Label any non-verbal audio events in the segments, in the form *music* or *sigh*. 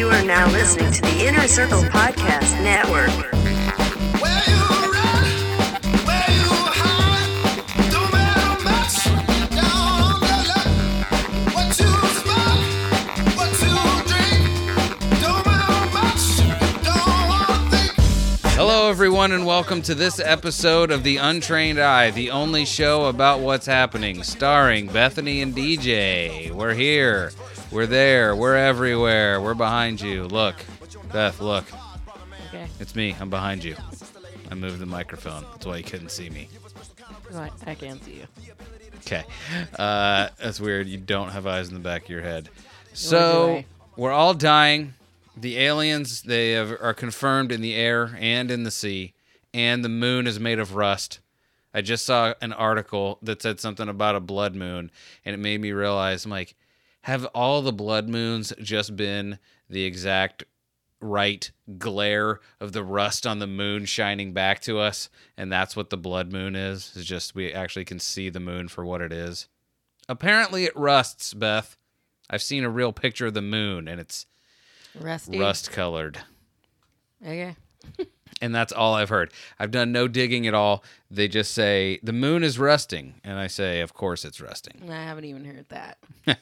You are now listening to the Inner Circle Podcast Network. Where you run, where you hide, don't matter much. Down on the luck, what you smoke, what you drink, don't matter much. Don't wanna think. Hello, everyone, and welcome to this episode of The Untrained Eye, the only show about what's happening, starring Bethany and DJ. We're here, we're there, we're everywhere, we're behind you. Look, Beth, look, Okay. it's me, I'm behind you. I moved the microphone, that's why you couldn't see me. Right, I can see you. Okay, uh, that's weird. You don't have eyes in the back of your head. So we're all dying. The aliens they have, are confirmed in the air and in the sea, and the moon is made of rust. I just saw an article that said something about a blood moon, and it made me realize, I'm like, have all the blood moons just been the exact right glare of the rust on the moon shining back to us and that's what the blood moon is is just we actually can see the moon for what it is apparently it rusts beth i've seen a real picture of the moon and it's Rusty. rust colored Okay. *laughs* and that's all i've heard. I've done no digging at all. They just say the moon is rusting and i say of course it's rusting I haven't even heard that. *laughs* it's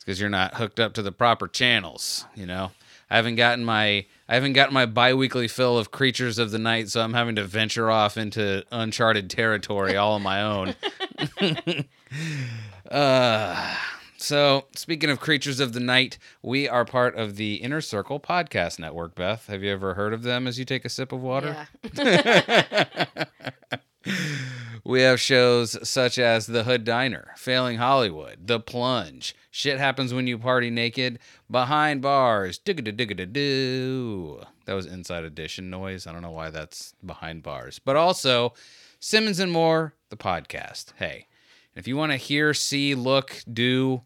because you're not hooked up to the proper channels you know? I haven't gotten my i haven't gotten my bi-weekly fill of creatures of the night so i'm having to venture off into uncharted territory all on my own. *laughs* Uh so speaking of creatures of the night we are part of the inner circle podcast network beth have you ever heard of them as you take a sip of water Yeah. *laughs* *laughs* We have shows such as The Hood Diner, Failing Hollywood, The Plunge, Shit Happens When You Party Naked, Behind Bars, digga digga doo. That was Inside Edition noise. I don't know why that's behind bars. But also Simmons and More, the podcast. Hey, if you want to hear, see, look, do,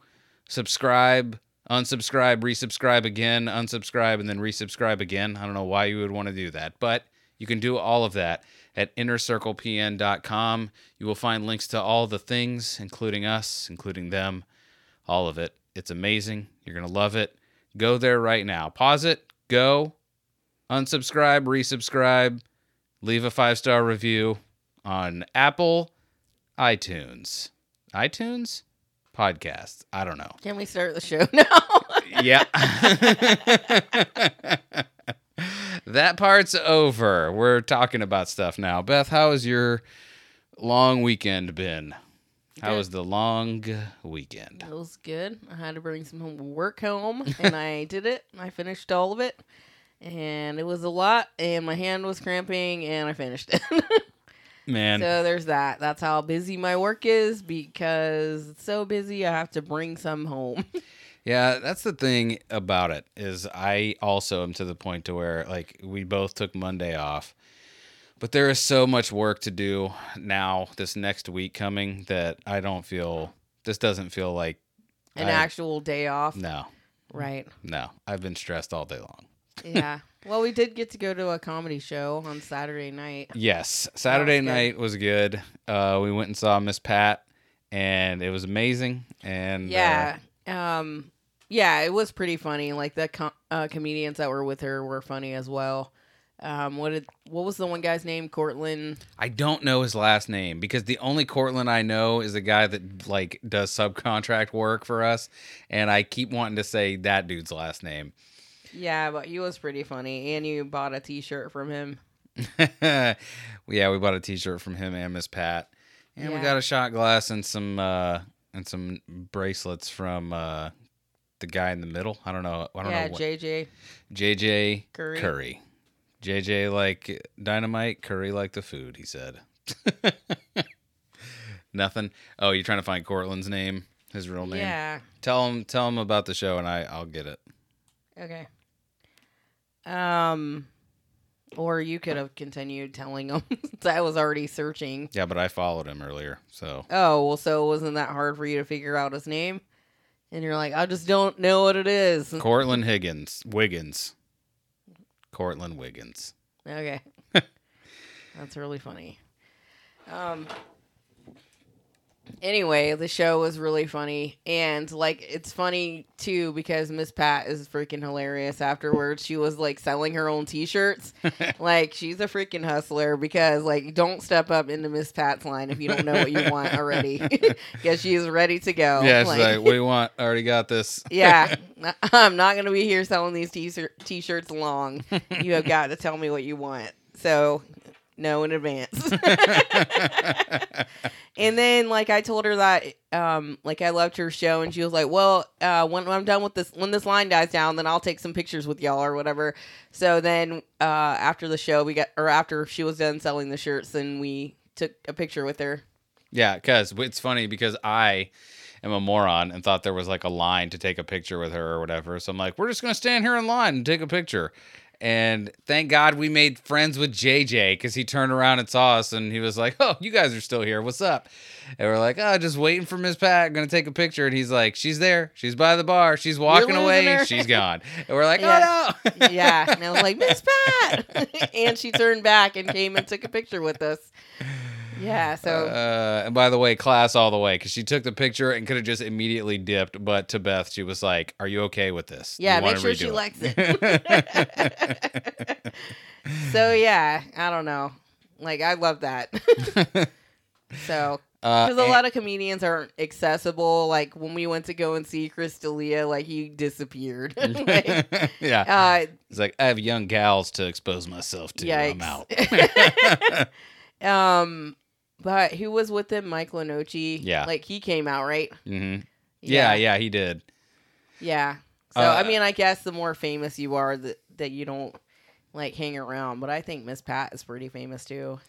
subscribe, unsubscribe, resubscribe again, unsubscribe, and then resubscribe again. I don't know why you would want to do that, but you can do all of that at innercirclepn.com. You will find links to all the things, including us, including them, all of it. It's amazing. You're going to love it. Go there right now. Pause it, go, unsubscribe, resubscribe, leave a five star review on Apple, iTunes. iTunes? Podcasts. I don't know. Can we start the show *laughs* now? Yeah. *laughs* *laughs* that part's over. We're talking about stuff now. Beth, how has your long weekend been? How Good. was the long weekend? It was good. I had to bring some home work home, and I did it. I finished all of it, and it was a lot. And my hand was cramping, and I finished it. Man, so there's that. That's how busy my work is because it's so busy. I have to bring some home. *laughs* yeah, that's the thing about it is I also am to the point to where like we both took Monday off. But there is so much work to do now this next week coming that I don't feel this doesn't feel like An I- actual day off. no. Right. No. I've been stressed all day long. Yeah. *laughs* well, we did get to go to a comedy show on Saturday night. Yes, Saturday good. night was good. Uh, we went and saw Miss Pat, and it was amazing. And uh, Yeah. Um yeah, it was pretty funny. Like the com- uh, comedians that were with her were funny as well. Um what did what was the one guy's name? Cortland. I don't know his last name because the only Cortland I know is the guy that like does subcontract work for us, and I keep wanting to say that dude's last name. Yeah, but he was pretty funny and you bought a t-shirt from him. *laughs* yeah, we bought a T-shirt from him and Miss Pat, and we got a shot glass and some uh, and some bracelets from uh, the guy in the middle. I don't know. I don't Yeah, know. What, JJ. JJ Curry. Curry. JJ like dynamite, Curry like the food, he said. *laughs* Nothing. Oh, you're trying to find Cortland's name, his real name. Yeah. Tell him tell him about the show and I I'll get it. Okay. Um or you could have continued telling him. *laughs* I was already searching. Yeah, but I followed him earlier. So, Oh, well, so it wasn't that hard for you to figure out his name? And you're like, I just don't know what it is. *laughs* Cortland Higgins, Wiggins. Cortland Wiggins. Okay. *laughs* That's really funny. Um anyway, the show was really funny, and like it's funny too because Miss Pat is freaking hilarious. Afterwards, she was like selling her own T-shirts. *laughs* like she's a freaking hustler because like don't step up into Miss Pat's line if you don't know what you want already, *laughs* *laughs* because she's ready to go. yeah, she's like, "What do you want? I already got this." yeah, I'm not gonna be here selling these t-shirt t-shirts long. You have got to tell me what you want. So, know in advance. *laughs* *laughs* and then, like, I told her that, um, like, I loved her show, and she was like, "Well, uh, when, when I'm done with this, when this line dies down, then I'll take some pictures with y'all or whatever." So then, uh, after the show, we got, or after she was done selling the shirts, then we took a picture with her. Yeah, because it's funny because I am a moron and thought there was like a line to take a picture with her or whatever. So I'm like, we're just gonna stand here in line and take a picture. And thank God we made friends with JJ because he turned around and saw us and he was like, "Oh, you guys are still here. What's up?" And we're like, "Oh, just waiting for Miss Pat. Gonna take a picture." And he's like, "She's there. She's by the bar. She's walking away. her." She's gone." And we're like, Yeah. "Oh no!" yeah. And I was like, Miss *laughs* Pat. *laughs* and she turned back and came and took a picture with us. Yeah. So, Uh, and by the way, class all the way because she took the picture and could have just immediately dipped. But to Beth, she was like, "Are you okay with this? yeah, make sure she redo likes it. *laughs* so, yeah. I don't know. Like, I love that. *laughs* so, Uh, because a lot of comedians aren't accessible. Like, when we went to go and see Chris D'Elia, like, he disappeared. *laughs* like, yeah, uh, it's like I have young gals to expose myself to. I'm out. Um, but who was with him? Mike Lenoci. Yeah. like he came out right. hmm Yeah, yeah, he did. yeah. So Uh, I mean, I guess the more famous you are, that that you don't like hang around. But I think Miss Pat is pretty famous too.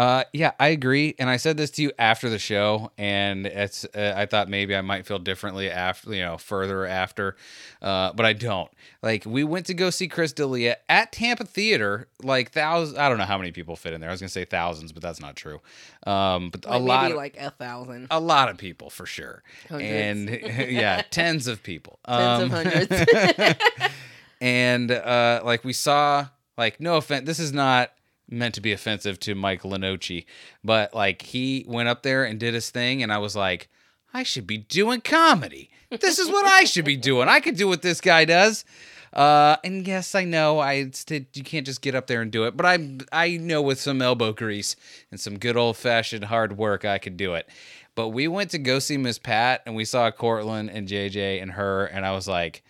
Uh, yeah, I agree. And I said this to you after the show, and it's uh, I thought maybe I might feel differently after, you know, further after, uh, but I don't. Like we went to go see Chris D'Elia at Tampa Theater, like thousands. I don't know how many people fit in there. I was gonna say thousands, but that's not true. Um, but Like a lot, like a thousand, a lot of people for sure, Hundreds. and *laughs* yeah, *laughs* tens of people, tens Um, of hundreds. *laughs* and uh, like we saw, like no offense, this is not meant to be offensive to Mike Lenoci, but like he went up there and did his thing, and I was like, I should be doing comedy. This is what I should be doing. I could do what this guy does. Uh, and yes, I know I st- you can't just get up there and do it, but I I know with some elbow grease and some good old fashioned hard work, I could do it. But we went to go see Miss Pat, and we saw Cortland and JJ and her, and I was like,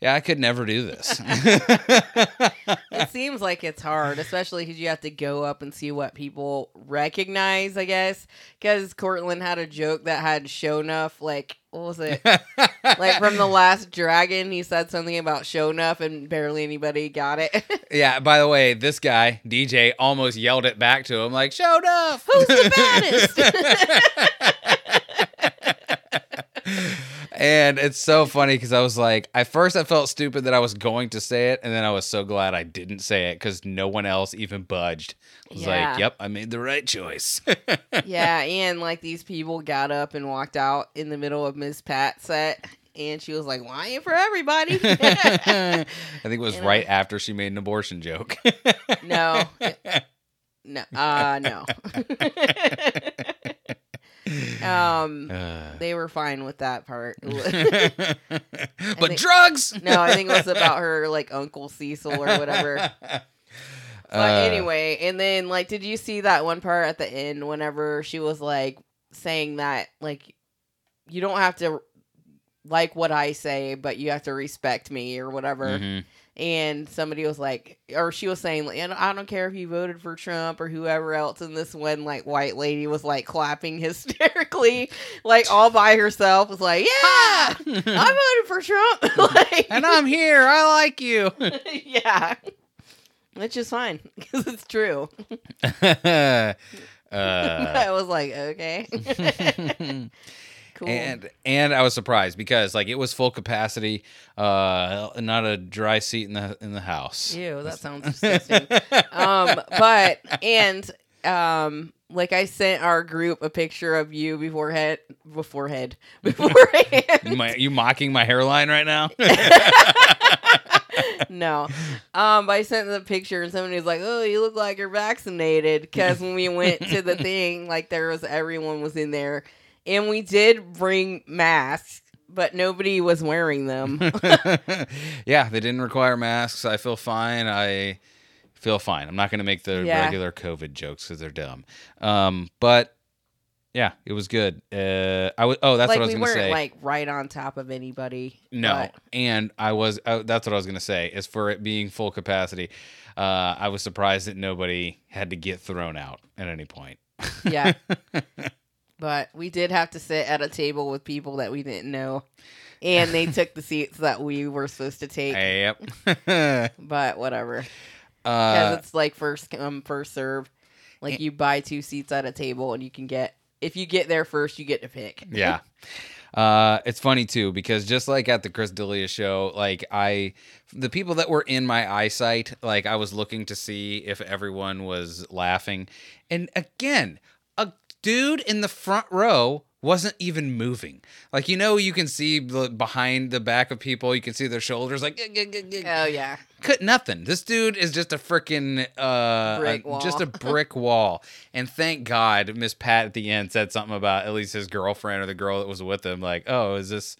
yeah, I could never do this. *laughs* *laughs* it seems like it's hard, especially because you have to go up and see what people recognize. I guess because Cortland had a joke that had Sho'nuff. Like what was it? *laughs* like from the last dragon, he said something about Sho'nuff, and barely anybody got it. yeah, by the way, this guy, DJ, almost yelled it back to him like, show enough. Who's the baddest? And it's so funny because I was like, at first I felt stupid that I was going to say it, and then I was so glad I didn't say it because no one else even budged. I was Yeah. like, yep, I made the right choice. *laughs* yeah, and like these people got up and walked out in the middle of Miss Pat's set, and she was like, "Why ain't for everybody?" *laughs* I think it was know? right after she made an abortion joke. no, *laughs* no, uh, no. Um, Uh, they were fine with that part. *laughs* *laughs* but think- drugs. no, I think it was about her like Uncle Cecil or whatever. *laughs* But Uh, anyway, and then like, did you see that one part at the end whenever she was like saying that like you don't have to like what I say, but you have to respect me or whatever. mhm. And somebody was like, or she was saying, like, "And I don't care if you voted for Trump or whoever else. And this one like white lady was like clapping *laughs* hysterically, like all by herself, was like, "Yeah, I voted for Trump." *laughs* like, and I'm here. I like you. *laughs* yeah. Which is fine because it's true. uh, I was like, okay. Cool. and and I was surprised because like it was full capacity, uh, not a dry seat in the in the house. Ew, that sounds *laughs* disgusting. um, but and um, like I sent our group a picture of you beforehand, beforehand, *laughs* beforehand. You, mi- you mocking my hairline right now? *laughs* no, um, but I sent the picture and somebody was like, "Oh, you look like you're vaccinated." Because when we went to the thing, like there was everyone was in there. And we did bring masks, but nobody was wearing them. *laughs* yeah, they didn't require masks. I feel fine. I feel fine. I'm not going to make the Yeah. regular COVID jokes because they're dumb. Um, but yeah, it was good. Uh, I was. Oh, that's like what I was we going to say. like right on top of anybody. no, but- and I was. Uh, that's what I was going to say. Is for it being full capacity, uh, I was surprised that nobody had to get thrown out at any point. yeah. *laughs* but we did have to sit at a table with people that we didn't know, and they took the seats that we were supposed to take. Yep. *laughs* But whatever, because uh, it's like first come first serve. Like you buy two seats at a table, and you can get if you get there first, you get to pick. *laughs* yeah. Uh, it's funny too because just like at the Chris D'Elia show, like I, the people that were in my eyesight, like I was looking to see if everyone was laughing, and again, dude in the front row wasn't even moving. Like you know, you can see behind the back of people, you can see their shoulders, like. Oh yeah, Could nothing. This dude is just a freaking uh Brick a- wall. just a *laughs* brick wall. And thank God Miss Pat at the end said something about at least his girlfriend or the girl that was with him like, "Oh, is this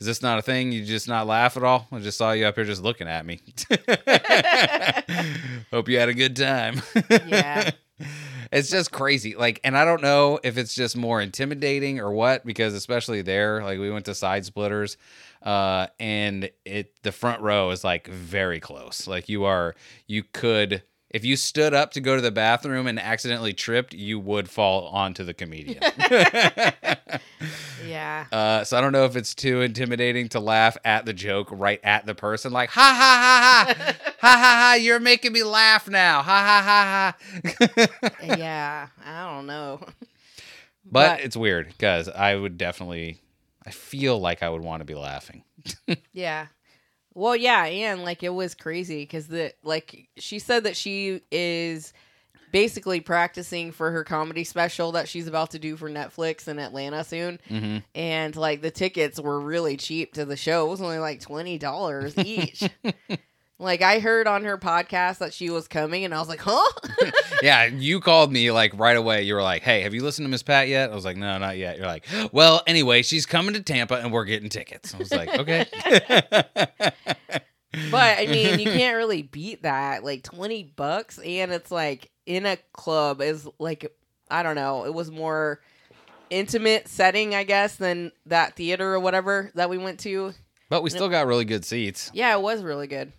is this not a thing? You just not laugh at all? I just saw you up here just looking at me. *laughs* *laughs* Hope you had a good time." yeah. It's just crazy like and i don't know if it's just more intimidating or what because especially there like we went to side splitters uh and it the front row is like very close. Like you are you could if you stood up to go to the bathroom and accidentally tripped you would fall onto the comedian *laughs* *laughs* Yeah. uh so i don't know if it's too intimidating to laugh at the joke right at the person like ha ha ha ha *laughs* ha ha ha you're making me laugh now ha ha ha ha yeah. I don't know. But, But- it's weird because I would definitely, I feel like I would want to be laughing. Yeah. Well, yeah, and like it was crazy because the like she said that she is basically practicing for her comedy special that she's about to do for Netflix in Atlanta soon, Mm-hmm. and like the tickets were really cheap to the show. It was only like twenty dollars each. *laughs* like I heard on her podcast that she was coming, and I was like, huh? *laughs* Yeah, you called me like right away. You were like, "Hey, have you listened to Miss Pat yet?" I was like, "No, not yet." You're like, "Well, anyway, she's coming to Tampa and we're getting tickets." I was like, *laughs* "Okay." *laughs* But I mean, you can't really beat that. Like twenty bucks, and it's like in a club is like I don't know. It was more intimate setting, I guess, than that theater or whatever that we went to. but we still got really good seats. Yeah, it was really good.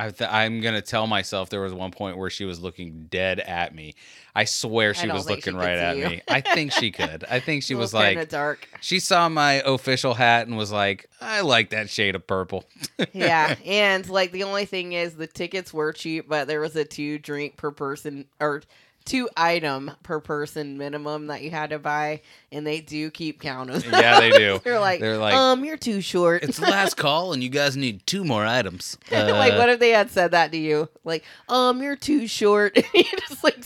I th- I'm gonna tell myself there was one point where she was looking dead at me. I swear she don't was think she looking right at you. me. I think she could. I think she *laughs* was like, dark. she saw my official hat and was like, "I like that shade of purple." *laughs* yeah, and like the only thing is the tickets were cheap, but there was a two drink per person or two item per person minimum that you had to buy, and they do keep counting. *laughs* Yeah, they do. *laughs* They're like, They're like, um, you're too short. it's the last *laughs* call, and you guys need two more items. like, Uh, what if they had said that to you? Like, um, you're too short. you just like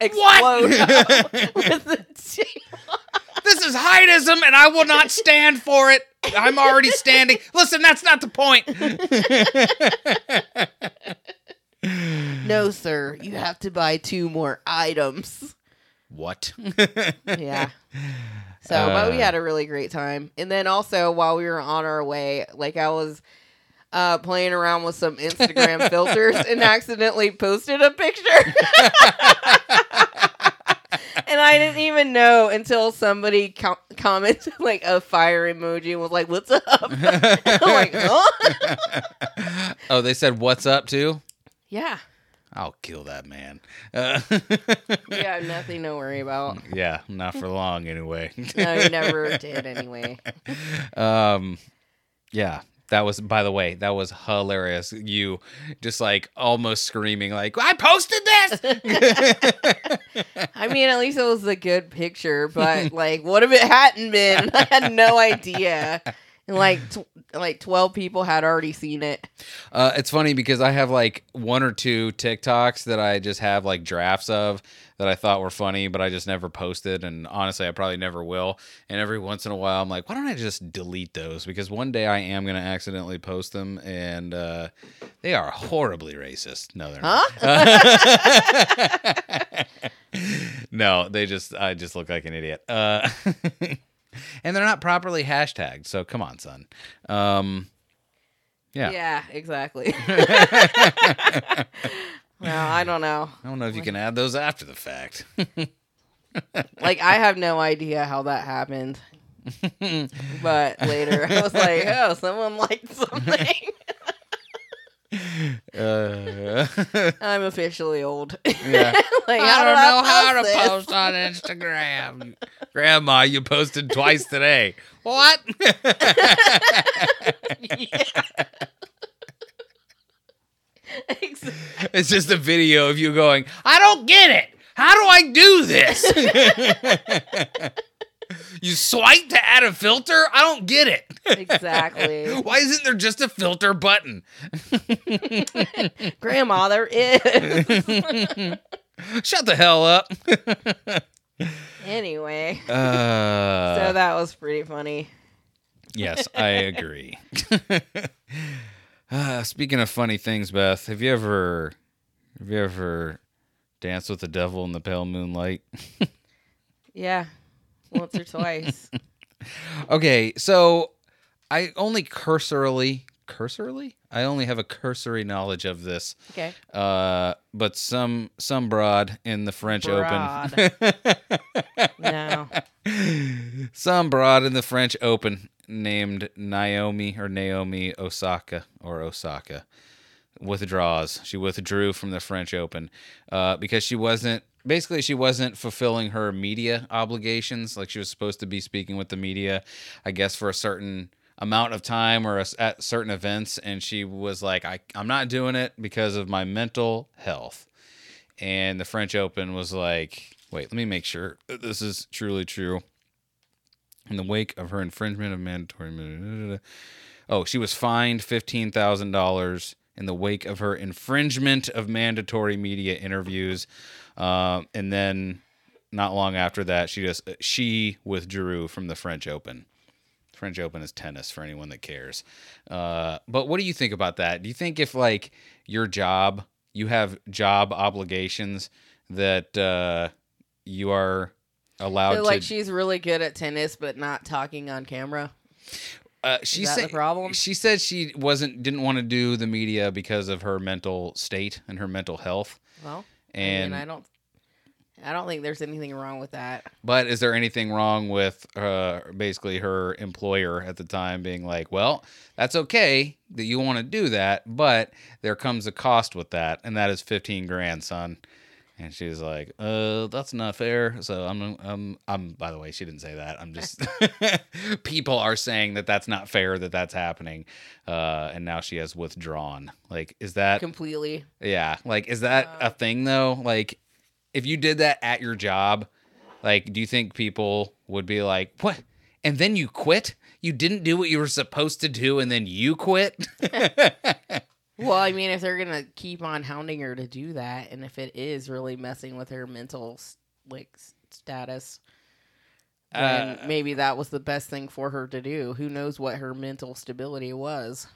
explode with the tea. This is heightism, and I will not stand for it. I'm already standing. Listen, that's not the point. No, sir, you have to buy two more items. what? *laughs* Yeah. So, but we Uh. had a really great time. And then also while we were on our way, like I was uh, playing around with some Instagram *laughs* filters and accidentally posted a picture. *laughs* and I didn't even know until somebody com- commented like a fire emoji and was like, "What's up?" I'm like, "Huh?" oh, they said what's up too. Yeah, I'll kill that man. Uh, have nothing to worry about. *laughs* yeah, not for long anyway. No, you never did anyway. *laughs* um, yeah, that was. By the way, that was hilarious. You just like almost screaming, like I posted this. *laughs* I mean, at least it was a good picture, but like, what if it hadn't been? I had no idea. And like, tw- like twelve people had already seen it. Uh, it's funny because I have like one or two TikToks that I just have like drafts of that I thought were funny, but I just never posted. And honestly, I probably never will. And every once in a while, I'm like, why don't I just delete those? Because one day I am going to accidentally post them, and uh, they are horribly racist. No, they're Huh? not. *laughs* no, they just I just look like an idiot. Uh, *laughs* and they're not properly hashtagged. So come on, son. Um, yeah. Yeah, exactly. *laughs* well, I don't know. I don't know if you can add those after the fact. *laughs* Like, I have no idea how that happened. *laughs* But later, I was like, oh, someone liked something. Uh, *laughs* I'm officially old. *laughs* yeah. like, I don't do know how to post this? post on Instagram. *laughs* Grandma, you posted twice today. What? Ex- it's just a video of you going, I don't get it. How do I do this? You swipe to add a filter? I don't get it. exactly. *laughs* Why isn't there just a filter button? *laughs* Grandma, there is. *laughs* Shut the hell up. anyway, Uh, so that was pretty funny. Yes, I agree. uh, speaking of funny things, Beth, have you ever have you ever danced with the devil in the pale moonlight? Yeah, once or twice. *laughs* Okay, so I only cursorily cursorily? I only have a cursory knowledge of this. Okay. Uh, but some some broad in the French Broad. Open. *laughs* No. some broad in the French Open named Naomi or Naomi Osaka or Osaka withdraws. She withdrew from the French Open uh, because she wasn't basically she wasn't fulfilling her media obligations. Like she was supposed to be speaking with the media, I guess for a certain amount of time or a, at certain events, and she was like, I, "I'm not doing it because of my mental health." And the French Open was like, "Wait, let me make sure this is truly true." In the wake of her infringement of mandatory. Oh, she was fined $15,000 in the wake of her infringement of mandatory media interviews. Um, and then not long after that, she just she withdrew from the French Open. French Open is tennis for anyone that cares. Uh, but what do you think about that? Do you think if like your job, you have job obligations that uh, you are allowed So, like to she's really good at tennis, but not talking on camera. Uh, she said the problem? She said she wasn't didn't want to do the media because of her mental state and her mental health. Well, And I mean, I don't. I don't think there's anything wrong with that. but is there anything wrong with uh, basically her employer at the time being like, well, that's okay that you want to do that, but there comes a cost with that, and that is fifteen grand, son. And she's like, "Uh, that's not fair." So I'm, I'm, I'm. By the way, she didn't say that. I'm just. *laughs* *laughs* people are saying that that's not fair. That that's happening, uh, and now she has withdrawn. Like, is that? Completely. Yeah. Like, is that a thing though? Like, if you did that at your job, like, do you think people would be like, "What?" And then you quit? You didn't do what you were supposed to do, and then you quit? *laughs* Well, I mean, if they're gonna keep on hounding her to do that, and if it is really messing with her mental like status, then Uh, maybe that was the best thing for her to do. Who knows what her mental stability was?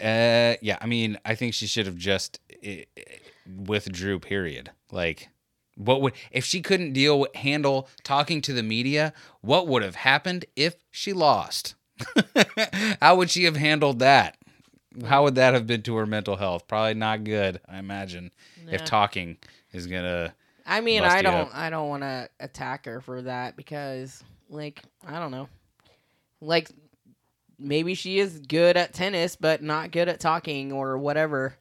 Uh, yeah. I mean, I think she should have just eh, eh, withdrew. Period. Like, what would if she couldn't deal with handle talking to the media? What would have happened if she lost? *laughs* How would she have handled that? How would that have been to her mental health? Probably not good. I imagine if talking is gonna. I mean, I don't. I don't want to attack her for that because, like, I don't know, like maybe she is good at tennis but not good at talking or whatever.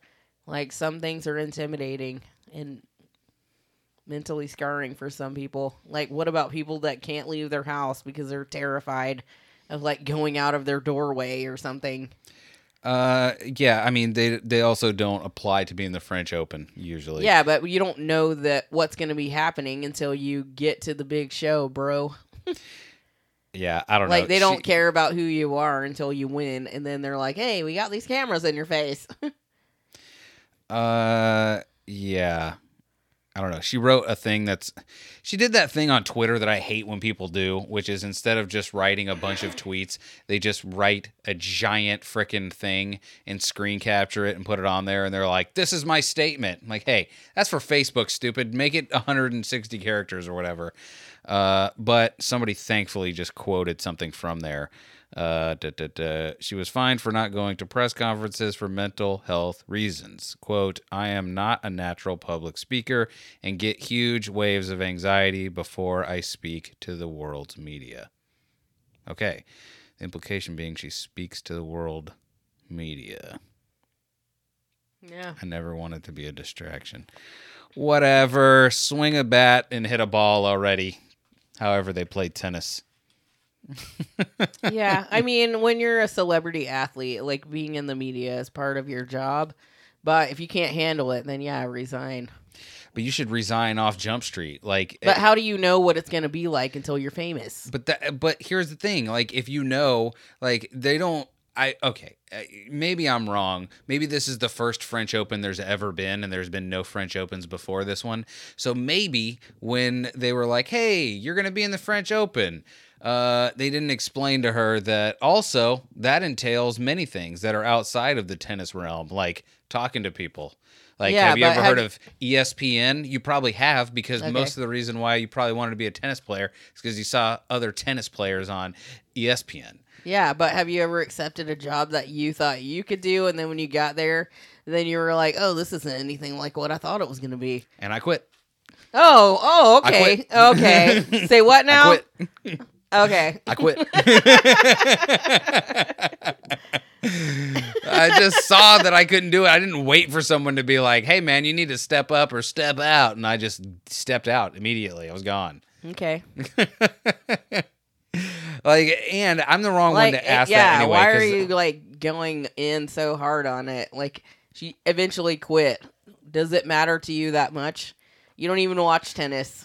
Like some things are intimidating and mentally scarring for some people. Like, what about people that can't leave their house because they're terrified of like going out of their doorway or something? Uh, yeah. I mean, they they also don't apply to be in the French Open usually. Yeah, but you don't know that what's going to be happening until you get to the big show, bro. Yeah. I don't know. Like they don't She- care about who you are until you win, and then they're like, "Hey, we got these cameras in your face." *laughs* Uh, yeah. I don't know. She wrote a thing that's she did that thing on Twitter that I hate when people do, which is instead of just writing a bunch of tweets, they just write a giant freaking thing and screen capture it and put it on there and they're like, "This is my statement." I'm like, "Hey, that's for Facebook, stupid. Make it 160 characters or whatever." Uh, but somebody thankfully just quoted something from there. Uh, da, da, da. She was fined for not going to press conferences for mental health reasons. Quote, I am not a natural public speaker and get huge waves of anxiety before I speak to the world's media. Okay. The implication being she speaks to the world media. Yeah. I never wanted to be a distraction. Whatever. Swing a bat and hit a ball already. However, they play tennis. *laughs* yeah, I mean, when you're a celebrity athlete, like being in the media is part of your job. But if you can't handle it, then yeah, resign. But you should resign off Jump Street. Like, But how do you know what it's going to be like until you're famous? But that, but here's the thing. Like, if you know, like, they don't. I okay. uh, Maybe I'm wrong. Maybe this is the first French Open there's ever been, and there's been no French Opens before this one. So maybe when they were like, "Hey, you're gonna be in the French Open," uh, they didn't explain to her that also that entails many things that are outside of the tennis realm, like talking to people. Like, Yeah, have you ever have- heard of ESPN? You probably have because Okay. most of the reason why you probably wanted to be a tennis player is because you saw other tennis players on ESPN. Yeah, but have you ever accepted a job that you thought you could do, and then when you got there, then you were like, "Oh, this isn't anything like what I thought it was going to be." And I quit. Oh, oh, okay, okay. *laughs* Say what now? Okay. I quit. *laughs* I just saw that I couldn't do it. I didn't wait for someone to be like, "Hey, man, you need to step up or step out," and I just stepped out immediately. I was gone. Okay. *laughs* Like, and I'm the wrong Like, one to ask yeah. that anyway. why are you like going in so hard on it? Like, she eventually quit. Does it matter to you that much? You don't even watch tennis.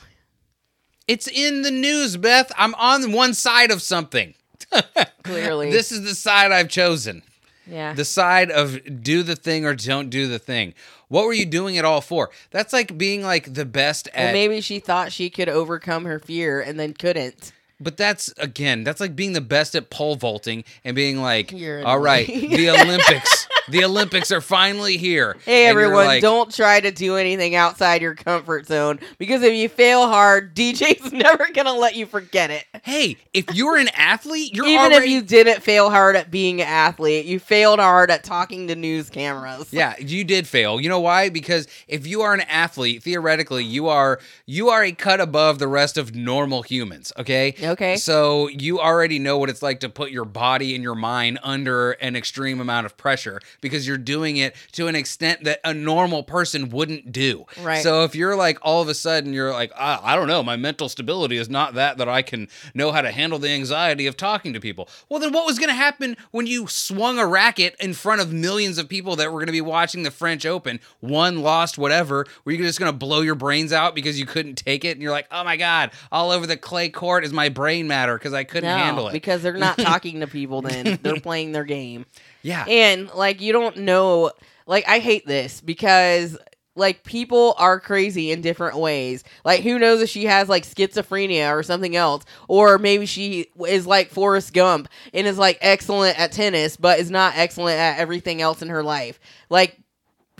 It's in the news, Beth. I'm on one side of something. *laughs* Clearly. This is the side I've chosen. Yeah. The side of do the thing or don't do the thing. What were you doing it all for? That's like being like the best well, maybe she thought she could overcome her fear and then couldn't. But that's again, that's like being the best at pole vaulting and being like, all right, the *laughs* Olympics, the Olympics are finally here. *laughs* Hey And everyone, like, don't try to do anything outside your comfort zone because if you fail hard, DJ's *laughs* never gonna let you forget it. Hey, if you're an athlete, you're Even already if you didn't fail hard at being an athlete, you failed hard at talking to news cameras. Yeah, you did fail. You know why? Because if you are an athlete, theoretically, you are you are a cut above the rest of normal humans, okay? Okay. So you already know what it's like to put your body and your mind under an extreme amount of pressure because you're doing it to an extent that a normal person wouldn't do. Right. So if you're like all of a sudden you're like, ah, I don't know, my mental stability is not that that I can know how to handle the anxiety of talking to people. Well, then what was going to happen when you swung a racket in front of millions of people that were going to be watching the French Open, one lost, whatever? Were you just going to blow your brains out because you couldn't take it and you're like, oh my god, all over the clay court is my brain matter because I couldn't No, handle it. because they're not *laughs* talking to people then. They're playing their game. Yeah. And like you don't know like I hate this because like people are crazy in different ways. Like who knows if she has like schizophrenia or something else or maybe she is like Forrest Gump and is like excellent at tennis but is not excellent at everything else in her life. Like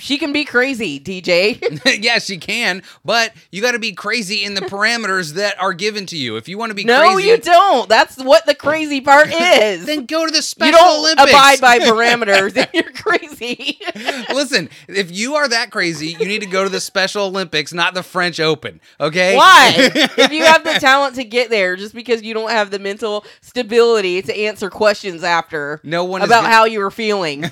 she can be crazy, DJ. *laughs* yes, she can, but you got to be crazy in the *laughs* parameters that are given to you. If you want to be crazy. no, crazy, you don't. That's what the crazy part *laughs* is. then go to the Special you don't Olympics. abide by parameters if you're crazy. Listen, if you are that crazy, you need to go to the Special Olympics, not the French Open. Okay? Why? if you have the talent to get there, just because you don't have the mental stability to answer questions after No one about gonna- how you were feeling.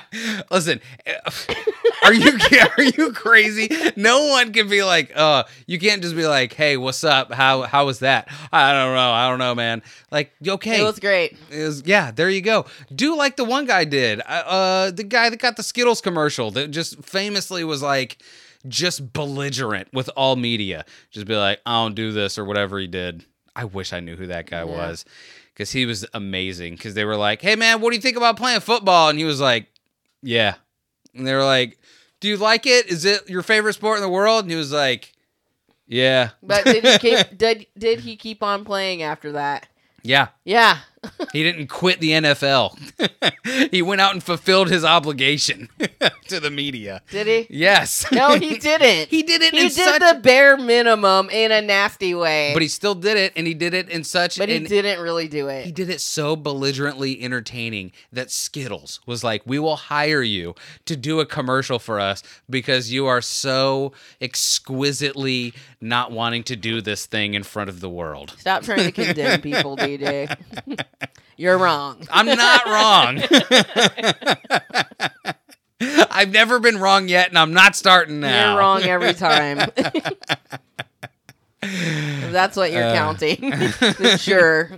*laughs* Listen, *laughs* are you *laughs* are you crazy? No one can be like, uh, you can't just be like, hey, what's up? How how was that? I don't know. I don't know, man. Like, okay, It was great. It was- yeah, there you go. Do like the one guy did. Uh, uh, the guy that got the Skittles commercial that just famously was like just belligerent with all media. Just be like, I don't do this or whatever he did. I wish I knew who that guy Yeah. was because he was amazing. Because they were like, hey man, what do you think about playing football? And he was like, yeah. And they were like, Do you like it? Is it your favorite sport in the world? And he was like, Yeah. But did he keep *laughs* did did he keep on playing after that? Yeah. Yeah. He didn't quit the NFL. *laughs* he went out and fulfilled his obligation *laughs* to the media. Did he? Yes. No, he *laughs* didn't. he did it He in did such the bare minimum in a nasty way. But he still did it and he did it in such but he didn't really do it. He did it so belligerently entertaining that Skittles was like, "We will hire you to do a commercial for us because you are so exquisitely not wanting to do this thing in front of the world." Stop trying to condemn people, DJ. You're wrong. *laughs* I'm not wrong. *laughs* I've never been wrong yet, and I'm not starting now. You're wrong every *laughs* time. That's what you're Uh. counting. Sure.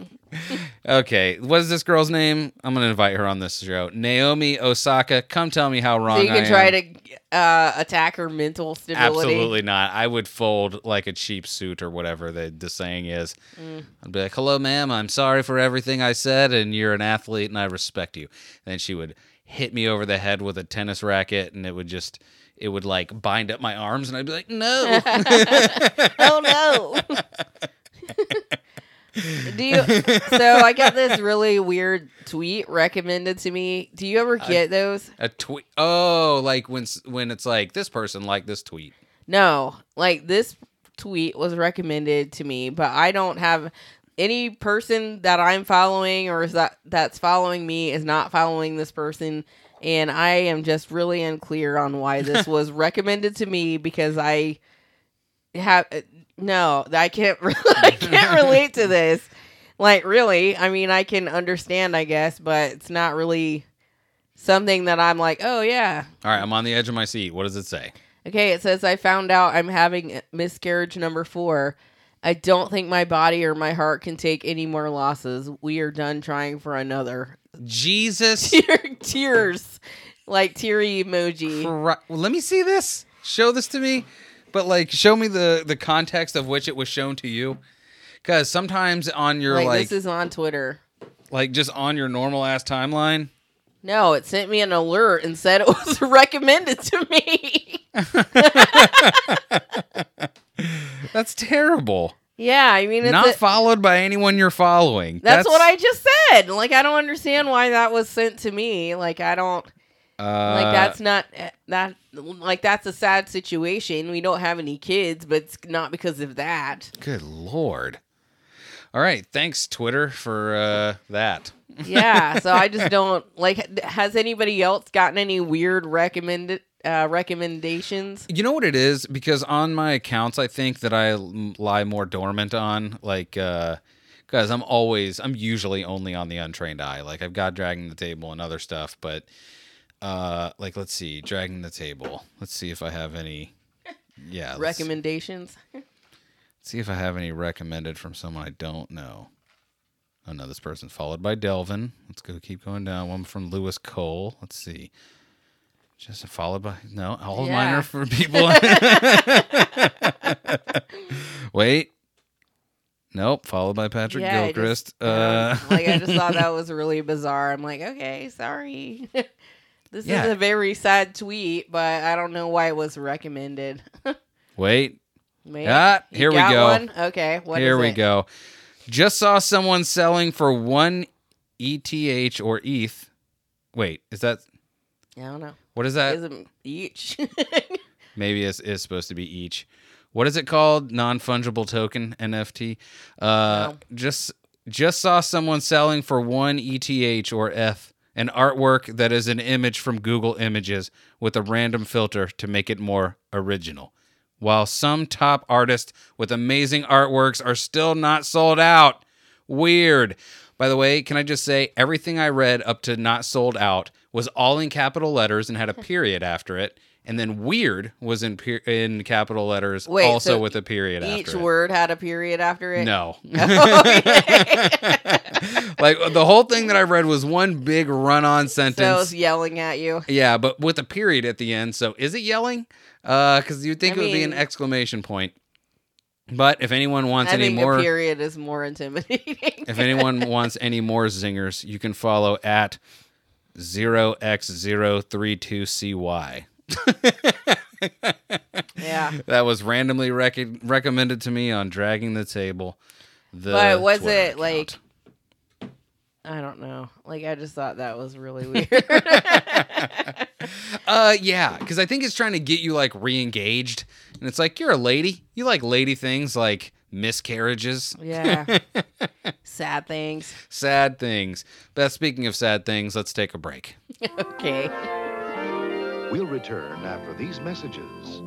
Okay, what is this girl's name? I'm gonna invite her on this show. Naomi Osaka. Come tell me how wrong So you can I try am. to uh, attack her mental stability. Absolutely not. I would fold like a cheap suit or whatever the, the saying is. Mm. I'd be like, hello, ma'am. I'm sorry for everything I said, and you're an athlete, and I respect you. And then she would hit me over the head with a tennis racket, and it would just, it would like bind up my arms, and I'd be like, no. *laughs* oh no. *laughs* Do you? So I got this really weird tweet recommended to me. Do you ever get those? a tweet. Oh, like when s- when it's like this person liked this tweet. No, like this tweet was recommended to me, but I don't have any person that I'm following or is that that's following me is not following this person and I am just really unclear on why this *laughs* was recommended to me because I have no, I can't *laughs* I can't relate to *laughs* this. Like really, I mean I can understand I guess, but it's not really something that I'm like, "Oh yeah, All right, I'm on the edge of my seat. What does it say? Okay, it says I found out I'm having miscarriage number four. I don't think my body or my heart can take any more losses. We are done trying for another. Jesus. *laughs* Tears, like teary emoji. Cri- well, let me see this. Show this to me, but like show me the the context of which it was shown to you. Because sometimes on your Like, like this is on Twitter. like just on your normal ass timeline. No, it sent me an alert and said it was *laughs* recommended to me. *laughs* That's terrible. yeah, I mean, it's Not a- followed by anyone you're following. that's, what I just said. Like, I don't understand why that was sent to me. Like, I don't. Uh, like that's not eh, that like that's a sad situation we don't have any kids but it's not because of that Good lord. All right, thanks Twitter for uh, that. yeah *laughs* so i just don't like has anybody else gotten any weird recommended uh recommendations You know what it is? Because on my accounts, I think that I lie more dormant on, like, because I'm always, I'm usually only on the untrained eye. Like, I've got dragging the table and other stuff, but, uh, like, let's see, dragging the table. Let's see if I have any. Yeah, let's recommendations see if I have any recommended from someone I don't know. Oh no, this person's followed by Delvin. Let's go keep going down. One from Lewis Cole. Let's see. Just followed by no, all of mine are for people. *laughs* Wait. Nope. Followed by Patrick Yeah, I Gilchrist. just, uh, like i just thought that *laughs* was really bizarre i'm like okay sorry *laughs* this Yeah. is a very sad tweet but i don't know why it was recommended *laughs* Wait. Maybe. Ah, here we go. one? okay what Here we it? go. Just saw someone selling for one ETH or ETH. Wait, is that i don't know what is that? is it each *laughs* Maybe it's, it's supposed to be each. What is it called? Non fungible token NFT. Uh, Just just saw someone selling for one ETH or F an artwork that is an image from Google Images with a random filter to make it more original. While some top artists with amazing artworks are still not sold out. Weird. By the way, can I just say everything I read up to not sold out was all in capital letters and had a period after it, and then weird was in per- in capital letters Wait, also so with a period Each after word had a period after it. No. *laughs* *laughs* Like the whole thing that I read was one big run-on so it sentence. was yelling at you. yeah, but with a period at the end. So is it yelling? Uh, because you'd think I it would be an exclamation point. But if anyone wants I any think more, period is more intimidating. if anyone *laughs* wants any more zingers, you can follow at zero x zero three two cy. Yeah. *laughs* That was randomly rec- recommended to me on Dragging the Table. The but was Twitter it account. like I don't know. Like I just thought that was really *laughs* weird. Uh, yeah, because I think it's trying to get you like re-engaged, and it's like you're a lady. You like lady things like miscarriages, yeah. *laughs* Sad things. sad things. Beth, speaking of sad things, let's take a break. Okay. We'll return after these messages.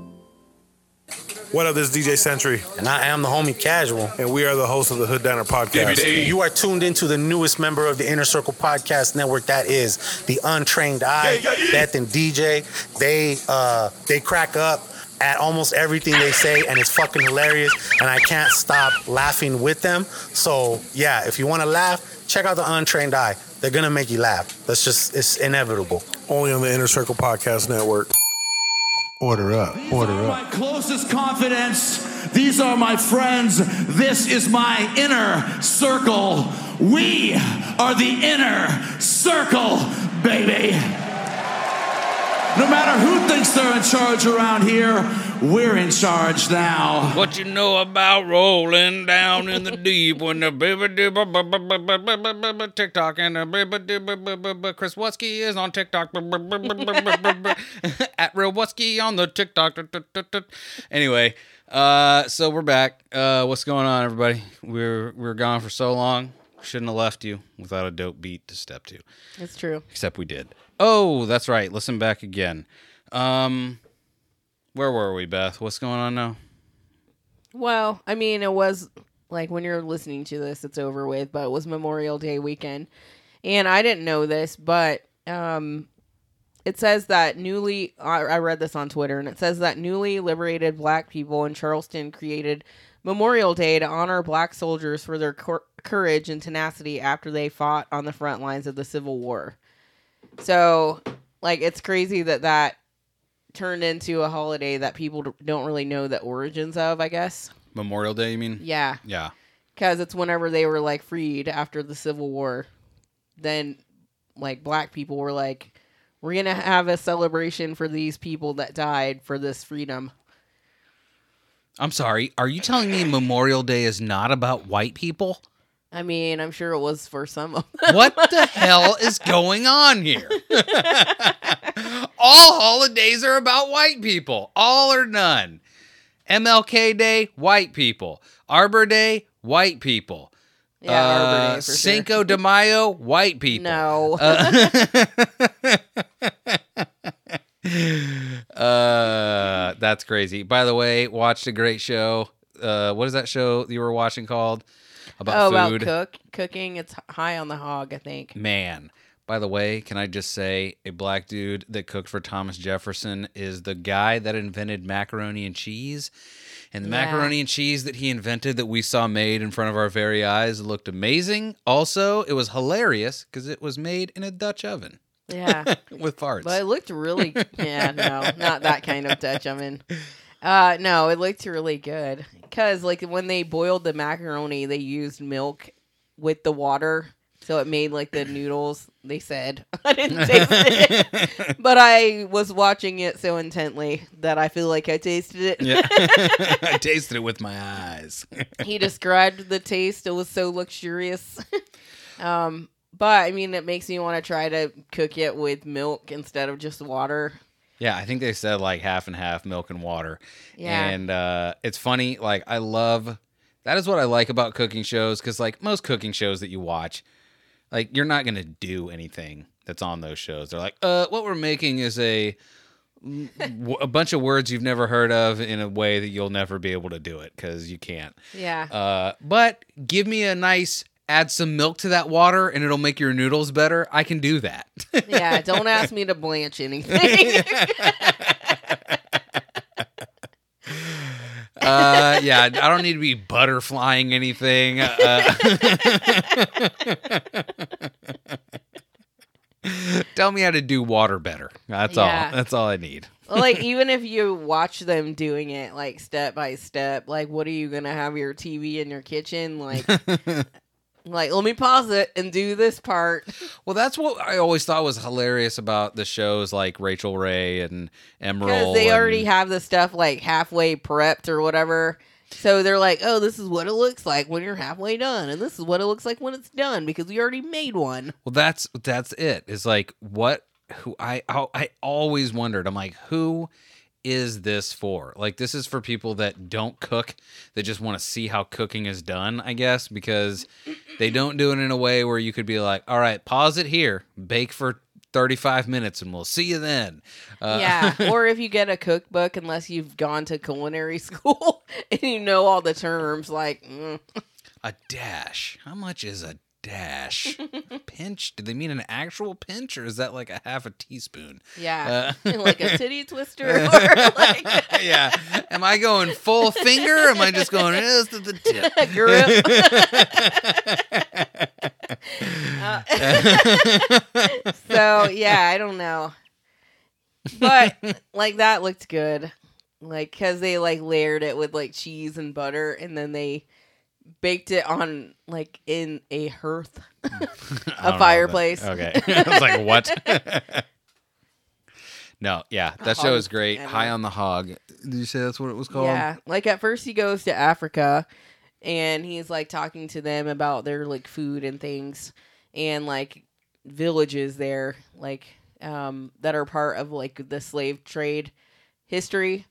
What up, this is DJ Century, And I am the homie Casual. and we are the hosts of the Hood Diner podcast. You are tuned into the newest member of the Inner Circle Podcast Network. That is the Untrained Eye, Beth and DJ. They uh, they crack up at almost everything they say, and it's fucking hilarious. And I can't stop laughing with them. So yeah, if you want to laugh, check out the Untrained Eye. They're gonna make you laugh. That's just it's inevitable. Only on the Inner Circle Podcast Network. Order up, order are up. my closest confidence. These are my friends. This is my inner circle. We are the inner circle, baby. No matter who thinks they're in charge around here, we're in charge now. What you know about rolling down in the deep when the baby TikTok and the baby Chris Wutsky is on TikTok at Real Wutsky on the TikTok. Anyway, uh, so we're back. Uh, what's going on, everybody? We're we're gone for so long. Shouldn't have left you without a dope beat to step to. It's true. Except we did. Oh, that's right. Listen back again. Um, where were we, Beth? What's going on now? Well, I mean, it was like when you're listening to this, it's over with, but it was Memorial Day weekend. And I didn't know this, but um, it says that newly, I, I read this on Twitter, and it says that newly liberated black people in Charleston created Memorial Day to honor black soldiers for their cor- courage and tenacity after they fought on the front lines of the Civil War. So, like, it's crazy that that turned into a holiday that people don't really know the origins of, I guess. Memorial Day, you mean? Yeah, Yeah. because it's whenever they were like freed after the Civil War. Then, like, black people were like, we're going to have a celebration for these people that died for this freedom. I'm sorry. Are you telling me Memorial Day is not about white people? I mean, I'm sure it was for some of them. What the *laughs* hell is going on here? *laughs* All holidays are about white people. All or none. MLK Day, white people. Arbor Day, white people. Yeah, Arbor Uh, Day for sure. Cinco de Mayo, white people. No. *laughs* Uh, that's crazy. By the way, watched a great show. Uh, what is that show you were watching called? About oh, food. about cook cooking. It's high on the hog, I think. Man. By the way, can I just say a black dude that cooked for Thomas Jefferson is the guy that invented macaroni and cheese. And the Yeah. macaroni and cheese that he invented that we saw made in front of our very eyes looked amazing. Also, it was hilarious because it was made in a Dutch oven Yeah. *laughs* with farts. But it looked really *laughs* yeah, no, not that kind of Dutch oven. Uh no, it looked really good cuz like when they boiled the macaroni, they used milk with the water. So it made like the noodles, they said. *laughs* I didn't taste it. *laughs* but I was watching it so intently that I feel like I tasted it. yeah. *laughs* I tasted it with my eyes. he described the taste. It was so luxurious. um, but I mean, it makes me want to try to cook it with milk instead of just water. Yeah, I think they said like half and half milk and water. Yeah. And uh, it's funny. Like, I love that is what I like about cooking shows because, like, most cooking shows that you watch, like, you're not going to do anything that's on those shows. They're like, uh, what we're making is a a bunch of words you've never heard of in a way that you'll never be able to do it because you can't. Yeah. Uh, but give me a nice, add some milk to that water and it'll make your noodles better. I can do that. yeah. Don't ask *laughs* me to blanch anything. *laughs* Uh, yeah, I don't need to be butterflying anything. Uh, *laughs* tell me how to do water better. That's Yeah. all. That's all I need. like *laughs* even if you watch them doing it like step by step, like what are you gonna have your TV in your kitchen? Like *laughs* Like, let me pause it and do this part. *laughs* Well, that's what I always thought was hilarious about the shows like Rachael Ray and Emeril. Because they and- already have the stuff like halfway prepped or whatever. So they're like, oh, this is what it looks like when you're halfway done, and this is what it looks like when it's done because we already made one. Well, that's that's it. It's like what who I I, I always wondered. I'm like, who is this for? Like, this is for people that don't cook, that just want to see how cooking is done. I guess because they don't do it in a way where you could be like, all right, pause it here, bake for 35 minutes, and we'll see you then. Uh, yeah. *laughs* or if you get a cookbook, unless you've gone to culinary *laughs* school and you know all the terms, like, mm, a dash. How much is a dash? *laughs* pinch? Do they mean an actual pinch, or is that like a half a teaspoon? yeah, Uh, *laughs* like a titty *laughs* twister, or like yeah. Am I going full finger? Or am I just going just to the tip? grip. Uh, so yeah, I don't know, but like that looked good, like because they like layered it with like cheese and butter, and then they baked it on like in a hearth, *laughs* I *laughs* don't know a fireplace. Okay. *laughs* I was like, what? no, yeah. That show is great. Don't High on the Hog. Did you say that's what it was called? Yeah, like at first he goes to Africa, and he's like talking to them about their like food and things, and like villages there, like um that are part of like the slave trade history.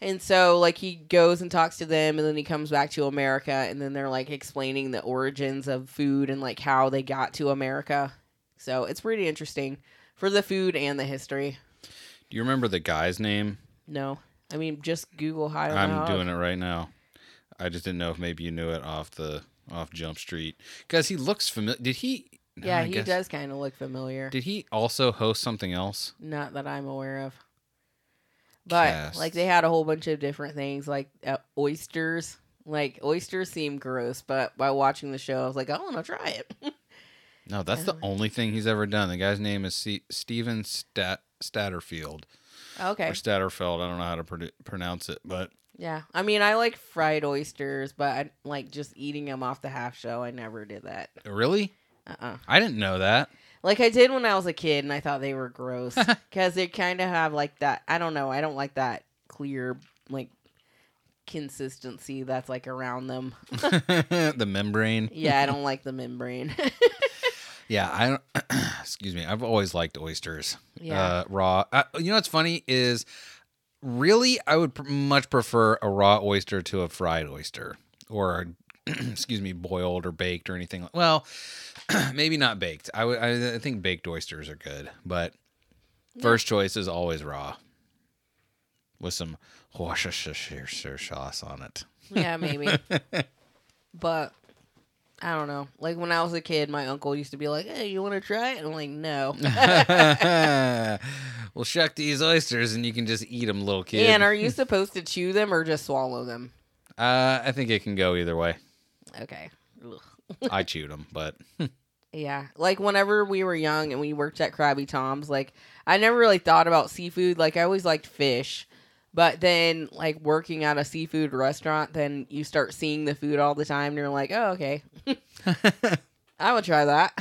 And so like he goes and talks to them and then he comes back to America and then they're like explaining the origins of food and like how they got to America. So it's pretty interesting for the food and the history. Do you remember the guy's name? No. I mean just Google high I'm hog. doing it right now. I just didn't know if maybe you knew it off the off Jump Street because he looks familiar. Did he? Yeah, he guess- does kind of look familiar. Did he also host something else? Not that I'm aware of. But Cast. like they had a whole bunch of different things, like uh, oysters. Like oysters seem gross, but by watching the show, I was like, I want to try it. *laughs* No, that's the only thing he's ever done. The guy's name is C- Steven Stat- Statterfield okay, or Statterfeld. I don't know how to produ- pronounce it, but yeah. I mean, I like fried oysters, but I like just eating them off the half shell. I never did that. really, Uh uh I didn't know that. Like I did when I was a kid, and I thought they were gross *laughs* because they kind of have like that. I don't know. I don't like that clear like consistency that's like around them. *laughs* the membrane. Yeah, I don't like the *laughs* membrane. Yeah, I don't. *clears throat* excuse me. I've always liked oysters. Yeah. Uh, raw. Uh, you know what's funny is, really, I would pr- much prefer a raw oyster to a fried oyster, or *clears throat* excuse me, boiled or baked or anything. like Well, *clears throat* maybe not baked. I. I, I think baked oysters are good, but first choice is always raw, with some Worcestershire sauce on it. Yeah, maybe. *laughs* but I don't know. Like when I was a kid, my uncle used to be like, "Hey, you want to try it?" And I'm like, "No." *laughs* well, shuck these oysters, and you can just eat them, little kid. and are you supposed to chew them or just swallow them? Uh, I think it can go either way. Okay. Ugh. *laughs* I chewed them, but Yeah. Like whenever we were young and we worked at Krabby Tom's, like I never really thought about seafood. Like I always liked fish. But then like working at a seafood restaurant, then you start seeing the food all the time and you're like, "Oh, okay. *laughs* I would try that."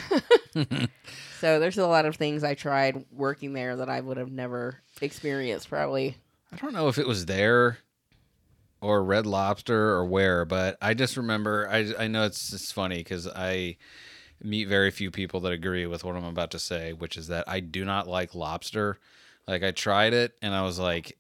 *laughs* so there's a lot of things I tried working there that I would have never experienced probably. I don't know if it was there or Red Lobster or where, but I just remember. I I know it's it's funny because I meet very few people that agree with what I'm about to say, which is that I do not like lobster. Like I tried it and I was like,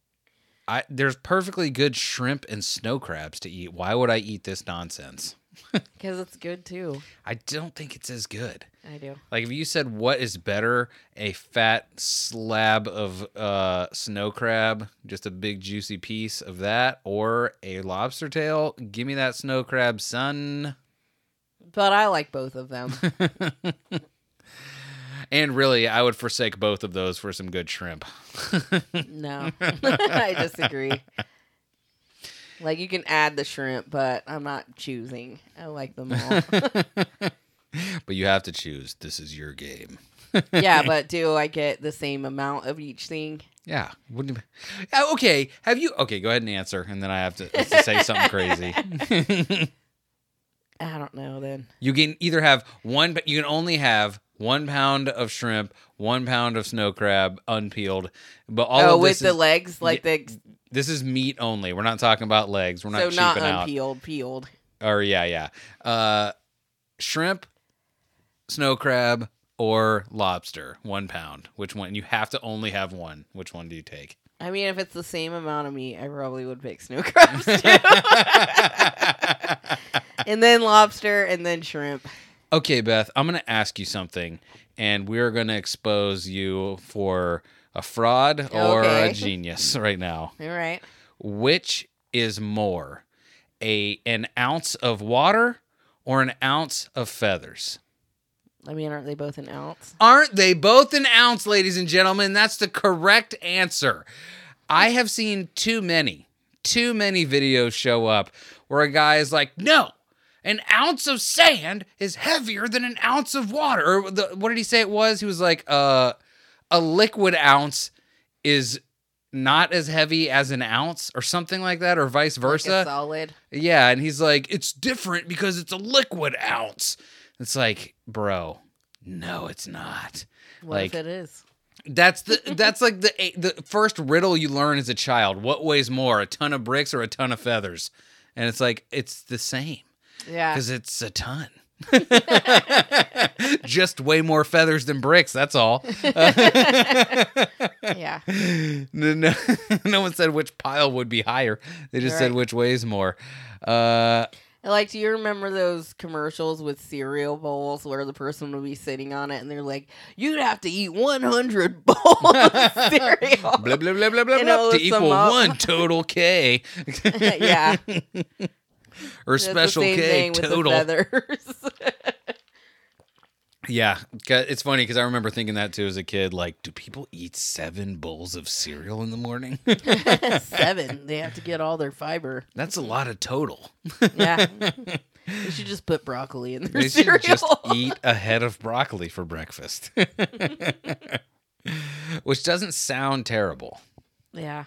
I there's perfectly good shrimp and snow crabs to eat. Why would I eat this nonsense? *laughs* Cuz it's good too. I don't think it's as good. I do. Like if you said what is better, a fat slab of uh, snow crab, just a big juicy piece of that, or a lobster tail, give me that snow crab, son. But I like both of them. *laughs* And really, I would forsake both of those for some good shrimp. No, *laughs* *laughs* I disagree. Like you can add the shrimp, but I'm not choosing. I like them all. *laughs* But you have to choose. This is your game. yeah, *laughs* but do I get the same amount of each thing? Yeah. Wouldn't Uh, okay. Have you? Okay, go ahead and answer, and then I have to, to say something crazy. *laughs* I don't know then. You can either have one, but you can only have one pound of shrimp, one pound of snow crab unpeeled. But all oh, with the is, legs, like the this is meat only. We're not talking about legs. We're not so not out. unpeeled, peeled. Or yeah, yeah. Uh, shrimp, snow crab, or lobster. One pound. Which one? You have to only have one. Which one do you take? I mean, if it's the same amount of meat, I probably would pick snow *laughs* crabs too. *laughs* and then lobster, and then shrimp. Okay, Beth, I'm going to ask you something, and we're going to expose you for a fraud or a genius *laughs* right now. All right. Which is more, a an ounce of water or an ounce of feathers? I mean, aren't they both an ounce? Aren't they both an ounce, ladies and gentlemen? That's the correct answer. I have seen too many, too many videos show up where a guy is like, no, an ounce of sand is heavier than an ounce of water. Or the, what did he say it was? He was like, uh, a liquid ounce is not as heavy as an ounce or something like that, or vice Like a versa. solid. Yeah, and he's like, it's different because it's a liquid ounce. It's like, bro, no, it's not. What like if it is? that's the *laughs* that's like the the first riddle you learn as a child. What weighs more, a ton of bricks or a ton of feathers? And it's like it's the same Yeah. because it's a ton. *laughs* *laughs* Just way more feathers than bricks. That's all. yeah. no, no, one said which pile would be higher. They just said Right. which weighs more. Uh, Like, do you remember those commercials with cereal bowls where the person would be sitting on it and they're like, "You'd have to eat 100 *laughs* bowls of cereal." *laughs* blah blah blah blah blah blah to equal uh, one total K. *laughs* yeah, or special K total. Yeah, it's funny because I remember thinking that too as a kid. Like, do people eat seven bowls of cereal in the morning? *laughs* *laughs* Seven. They have to get all their fiber. That's a lot of total. Yeah. *laughs* You should just put broccoli in their They should cereal. just eat a head of broccoli for breakfast, which doesn't sound terrible. Yeah.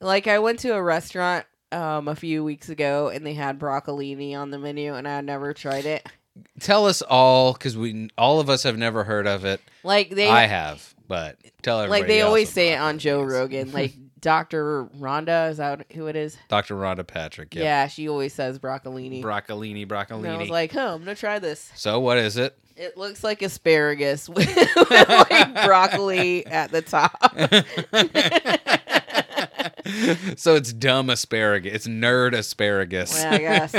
like I went to a restaurant um a few weeks ago and they had broccolini on the menu and I had never tried it. Tell us all because we all of us have never heard of it. Like they I have, but tell everybody. like they always say it on Joe. Rogan. *laughs* Like Dr. Rhonda, is that who it is? Dr. Rhonda Patrick. Yep. Yeah, she always says broccolini. Broccolini, and I broccolini. was like, huh, I'm gonna try this. so what is it? It looks like asparagus *laughs* with like broccoli at the top. *laughs* so it's dumb asparagus. It's nerd asparagus. Yeah, I guess.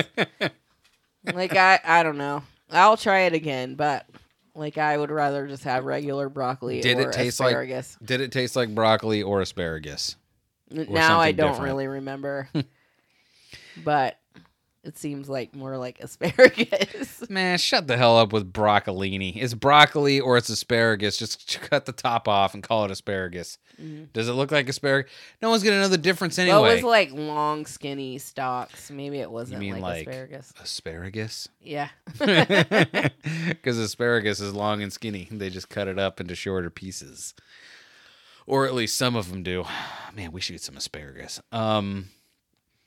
Like I I don't know. I'll try it again, but like I would rather just have regular broccoli Did or it taste asparagus. like? Did it taste like broccoli or asparagus? N- or now I don't different? really remember. *laughs* but it seems like more like *laughs* asparagus. Man, shut the hell up with broccolini. It's broccoli or it's asparagus. Just *laughs* cut the top off and call it asparagus. Does it look like asparagus? No one's gonna know the difference anyway. Well, it was like long, skinny stalks. Maybe it wasn't like, like- asparagus. asparagus? Yeah. *laughs* Because asparagus is long and skinny. They just cut it up into shorter pieces. Or at least some of them do. *sighs* Man, we should get some asparagus. Um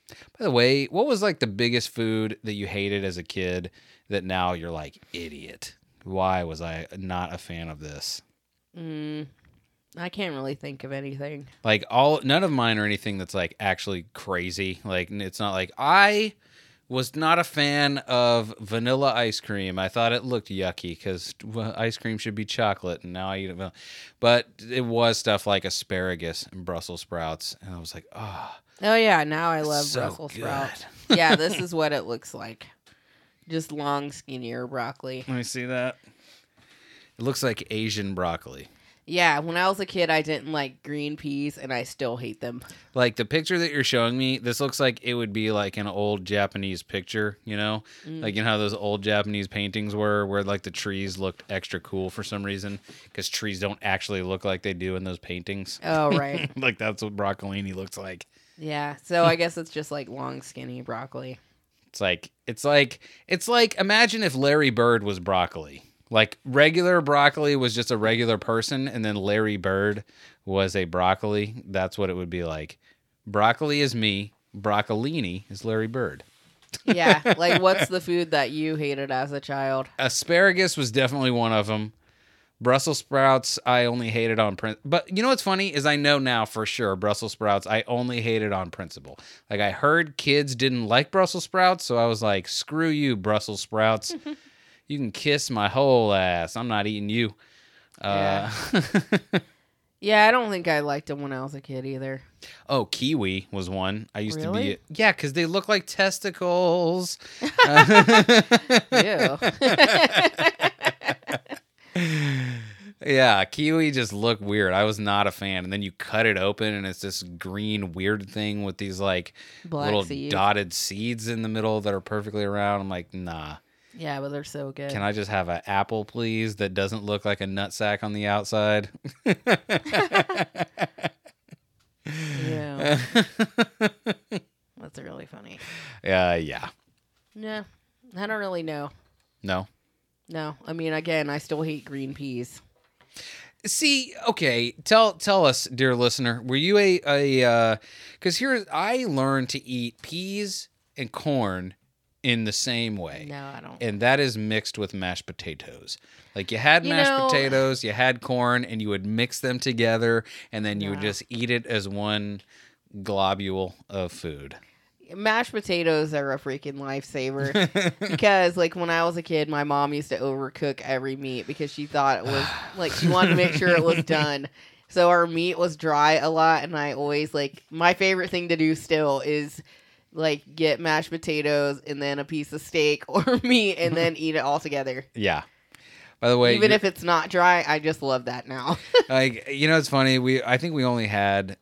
by the way, what was like the biggest food that you hated as a kid that now you're like, idiot? Why was I not a fan of this? Mm, I can't really think of anything. Like all none of mine are anything that's like actually crazy. Like it's not like I was not a fan of vanilla ice cream. I thought it looked yucky because ice cream should be chocolate, and now I eat it. But it was stuff like asparagus and Brussels sprouts, and I was like, oh, Oh yeah, now I love So Brussels good. sprouts. *laughs* yeah, this is what it looks like. Just long, skinnier broccoli. let me see that. It looks like Asian broccoli. Yeah, when I was a kid, I didn't like green peas, and I still hate them. Like the picture that you're showing me, this looks like it would be like an old Japanese picture, you know? Mm. Like you know how those old Japanese paintings were where like the trees looked extra cool for some reason because trees don't actually look like they do in those paintings. Oh right, *laughs* like that's what broccolini looks like. Yeah. So I guess it's just like long, skinny broccoli. It's like it's like it's like imagine if Larry Bird was broccoli. Like regular broccoli was just a regular person and then Larry Bird was a broccoli. That's what it would be like. Broccoli is me, broccolini is Larry Bird. Yeah, *laughs* like what's the food that you hated as a child? Asparagus was definitely one of them. Brussels sprouts, I only hated on prin But you know what's funny is I know now for sure Brussels sprouts I only hated on principle. Like I heard kids didn't like Brussels sprouts, so I was like, "Screw you, Brussels sprouts. *laughs* you can kiss my whole ass. I'm not eating you." Uh, *laughs* Yeah, I don't think I liked them when I was a kid either. oh, kiwi was one. I used Really? to be Yeah, cuz they look like testicles. *laughs* Ew. *laughs* Yeah, kiwi just look weird. I was not a fan. And then you cut it open and it's this green weird thing with these like Black little seeds. dotted seeds in the middle that are perfectly round. I'm like, nah. yeah, but they're so good. Can I just have an apple, please, that doesn't look like a nutsack on the outside? Yeah. *laughs* That's really funny. Yeah, yeah. Yeah, I don't really know. No. No, I mean, again, I still hate green peas. See, okay, tell tell us, dear listener, were you a a uh cuz here I learned to eat peas and corn in the same way. No, I don't. and that is mixed with mashed potatoes. Like you had You mashed know- potatoes, you had corn, and you would mix them together, and then you would just eat it as one globule of food. Mashed potatoes are a freaking lifesaver *laughs* because, like, when I was a kid, my mom used to overcook every meat because she thought it was like she wanted to make sure it was done. So our meat was dry a lot, and I always like my favorite thing to do still is like get mashed potatoes and then a piece of steak *laughs* or meat and then eat it all together. Yeah. By the way, Even if it's not dry, I just love that now. like you know, it's funny. We I think we only had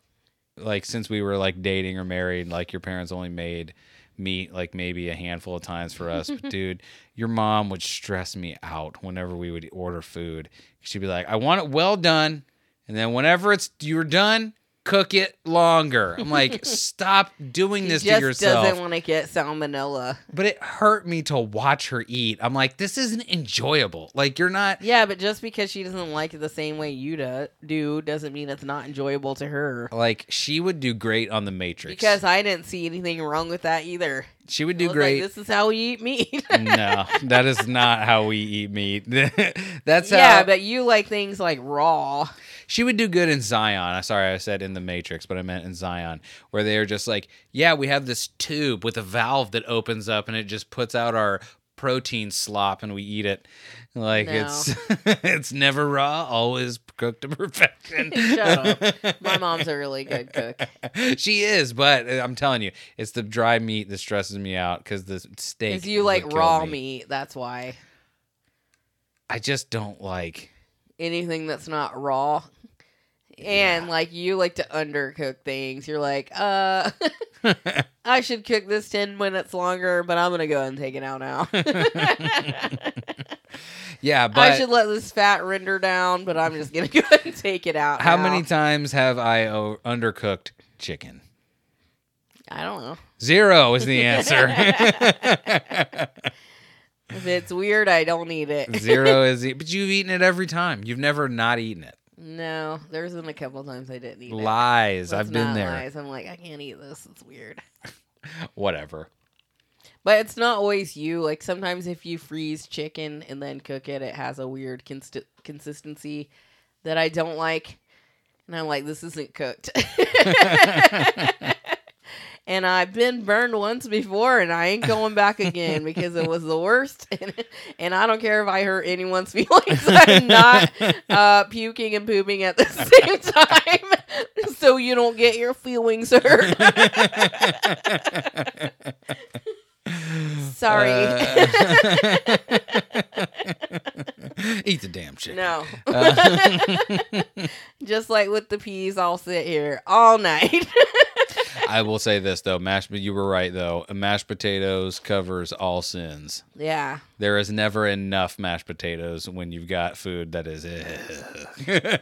like since we were like dating or married, like your parents only made meat like maybe a handful of times for us. But *laughs* dude, your mom would stress me out whenever we would order food. She'd be like, "I want it well done," and then whenever it's you're done, cook it longer. I'm like, *laughs* stop doing this just to yourself. doesn't want to get salmonella. but it hurt me to watch her eat. I'm like, this isn't enjoyable. Like you're not. Yeah, but just because she doesn't like it the same way you do, do doesn't mean it's not enjoyable to her. Like she would do great on the Matrix Because I didn't see anything wrong with that either. she would I do was great. Like, this is how we eat meat. *laughs* no, that is not how we eat meat. *laughs* That's how yeah, but you like things like raw. She would do good in Zion. I'm sorry, I said in the Matrix, but I meant in Zion, where they are just like, yeah, we have this tube with a valve that opens up and it just puts out our protein slop and we eat it. Like No. it's *laughs* it's never raw, always cooked to perfection. *laughs* Shut up. My *laughs* mom's a really good cook. she is, but uh, I'm telling you, it's the dry meat that stresses me out because the steak. Because you like raw me. meat. That's why. I just don't like. Anything that's not raw. And like you like to undercook things. You're like, uh *laughs* I should cook this ten minutes longer, but I'm gonna go ahead and take it out now. *laughs* Yeah, but I should let this fat render down, but I'm just gonna *laughs* go ahead and take it out. how now. many times have I o- undercooked chicken? I don't know. Zero is the answer. If it's weird, I don't eat it. Zero is but you've eaten it every time. You've never not eaten it. No, there's been a couple times I didn't eat it. Lies. That's I've been not there. lies. I'm like, I can't eat this. It's weird. *laughs* Whatever. But it's not always you. Like sometimes if you freeze chicken and then cook it, it has a weird consistency that I don't like. And I'm like, this isn't cooked. *laughs* *laughs* and I've been burned once before, and I ain't going back again because it was the worst. *laughs* And, and I don't care if I hurt anyone's *laughs* feelings. I'm not uh, puking and pooping at the *laughs* same time, so you don't get your feelings hurt. *laughs* Sorry. Uh, *laughs* Eat the damn shit. no. Uh, *laughs* Just like with the peas, I'll sit here all night. I will say this though, mashed. You were right though. Mashed potatoes covers all sins. yeah. There is never enough mashed potatoes when you've got food that is.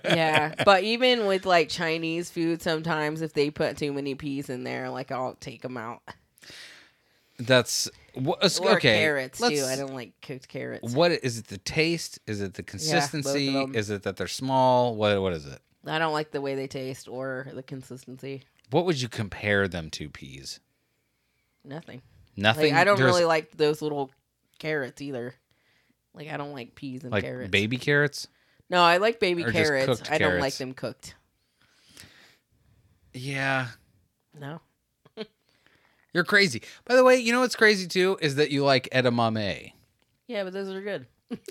Yeah. But even with like Chinese food, sometimes if they put too many peas in there, like I'll take them out. That's wha- uh, Or okay. carrots too. let's- I don't like cooked carrots. What is it? The taste? Is it the consistency? them. is it that they're small? What What is it? I don't like the way they taste or the consistency. What would you compare them to? Peas. Nothing. Nothing. Like, I don't there's, really like those little carrots either. Like I don't like peas and like carrots. baby carrots. No, I like baby Or carrots. I don't like them cooked. Yeah, No. You're crazy. By the way, you know what's crazy too is that you like edamame. Yeah, but those are good.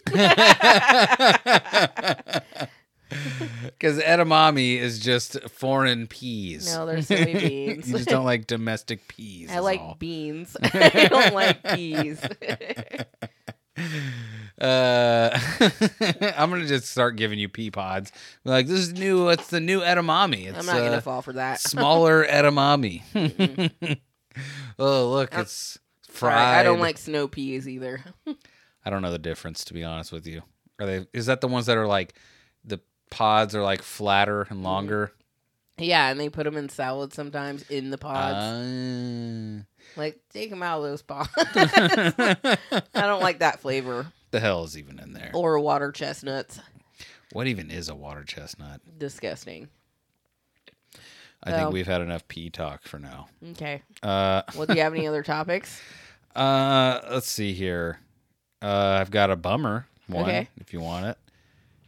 *laughs* Because edamame is just foreign peas. No, they're soybeans. *laughs* you just don't like domestic peas. I like all. beans. *laughs* I don't like peas. Uh, I'm gonna just start giving you pea pods. Like this is new. It's the new edamame. It's I'm not uh, gonna fall for that. smaller edamame. *laughs* oh look, I'm- it's Sorry, fried. I don't like snow peas either. *laughs* I don't know the difference to be honest with you. Are they? Is that the ones that are like the pods are like flatter and longer? Yeah, and they put them in salad sometimes in the pods. Uh, like, take them out of those pods. *laughs* I don't like that flavor. the hell is even in there? Or water chestnuts. What even is a water chestnut? Disgusting. I Oh. think we've had enough pea talk for now. Okay. Uh, Well, do you have any other topics? *laughs* uh, let's see here. Uh, I've got a bummer one Okay. if you want it.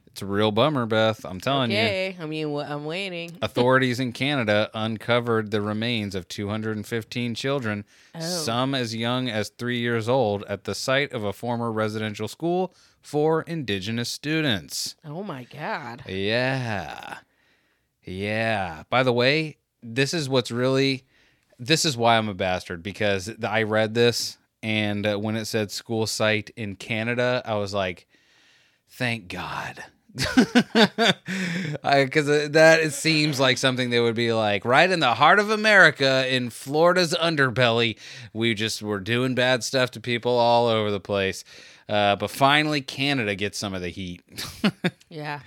It's a real bummer, Beth. I'm telling you. Okay. I mean, wh- I'm waiting. *laughs* Authorities in Canada uncovered the remains of 215 children, Oh. some as young as three years old, at the site of a former residential school for Indigenous students. Oh my god. Yeah. Yeah. By the way, this is what's really this is why I'm a bastard because I read this and uh, when it said school site in Canada, I was like thank God. *laughs* Because that it seems like something that would be like right in the heart of America, in Florida's underbelly. We just were doing bad stuff to people all over the place, uh, but finally Canada gets some of the heat. *laughs* Yeah.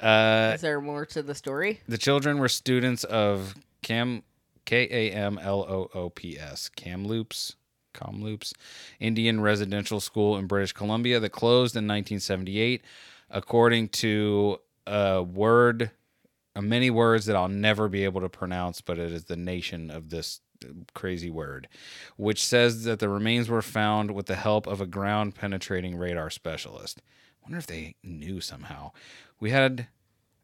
Uh, Is there more to the story? the children were students of Cam K A M L O O P S Kamloops Kamloops Indian Residential School in British Columbia that closed in 1978, according to a word, many words that I'll never be able to pronounce, but it is the nation of this crazy word, which says that the remains were found with the help of a ground penetrating radar specialist. Wonder if they knew somehow. We had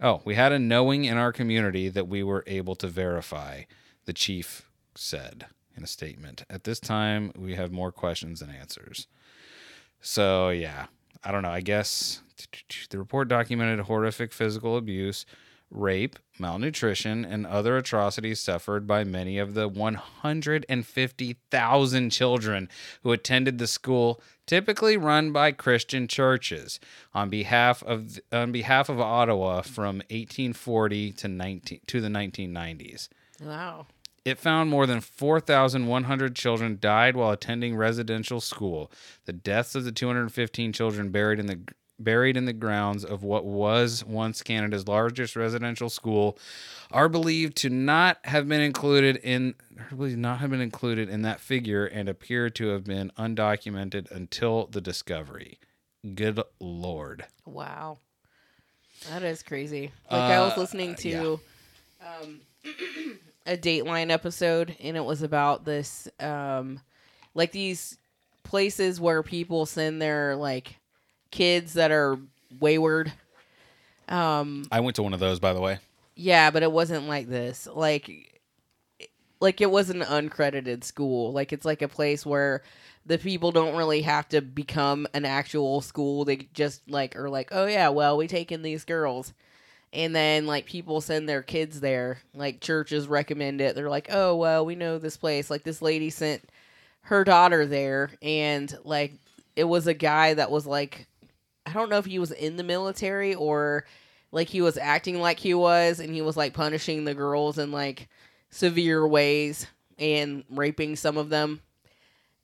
Oh, we had a knowing in our community that we were able to verify, the chief said in a statement. At this time, we have more questions than answers. So, yeah, I don't know. I guess the report documented horrific physical abuse, rape, malnutrition, and other atrocities suffered by many of the 150,000 children who attended the school, typically run by Christian churches, on behalf of on behalf of Ottawa from 1840 to 19 to the 1990s. Wow. It found more than 4,100 children died while attending residential school. The deaths of the 215 children buried in the buried in the grounds of what was once Canada's largest residential school are believed to not have been included in not have been included in that figure and appear to have been undocumented until the discovery. Good lord. Wow. That is crazy. Like I was Uh, listening to um, *clears throat* a Dateline episode and it was about this um like these places where people send their like kids that are wayward. Um I went to one of those by the way. yeah, but it wasn't like this. Like like it was an uncredited school. Like it's like a place where the people don't really have to become an actual school. They just like are like, "Oh yeah, well, we take in these girls." And then like people send their kids there. Like churches recommend it. They're like, "Oh, well, we know this place." Like this lady sent her daughter there and like it was a guy that was like I don't know if he was in the military or like he was acting like he was and he was like punishing the girls in like severe ways and raping some of them.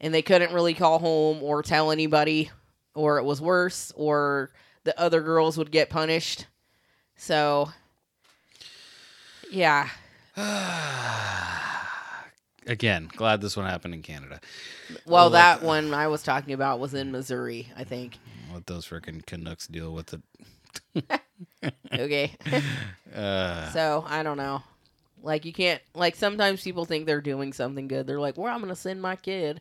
And they couldn't really call home or tell anybody or it was worse or the other girls would get punished. So yeah. *sighs* Again, glad this one happened in Canada. well that like- uh, one i was talking about was in missouri i think Let those freaking Canucks deal with it. *laughs* okay Uh, So I don't know. Like you can't like sometimes people think they're doing something good. They're like, "Well, I'm gonna send my kid,"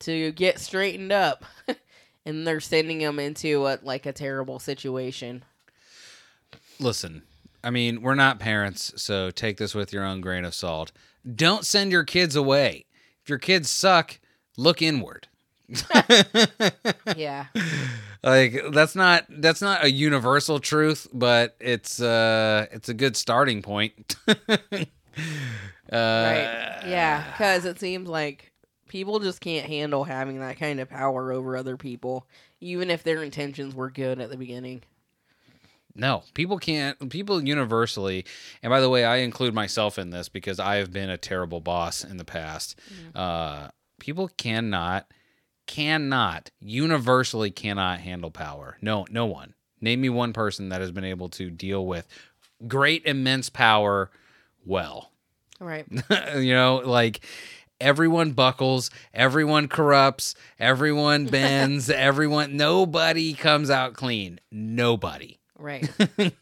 to get straightened up, *laughs* and they're sending them into a, like a terrible situation. Listen, I mean, we're not parents, so take this with your own grain of salt. Don't send your kids away. If your kids suck, look inward. *laughs* Yeah, Like that's not that's not a universal truth, but it's uh it's a good starting point. *laughs* uh, right. Yeah, because it seems like people just can't handle having that kind of power over other people, even if their intentions were good at the beginning. No, people can't. People universally, and by the way, I include myself in this because I have been a terrible boss in the past. Uh, people cannot, cannot, universally cannot handle power. No, no one. Name me one person that has been able to deal with great, immense power well. Right. *laughs* you know, like everyone buckles, everyone corrupts, everyone *laughs* bends, everyone, nobody comes out clean. Nobody. Right. *laughs*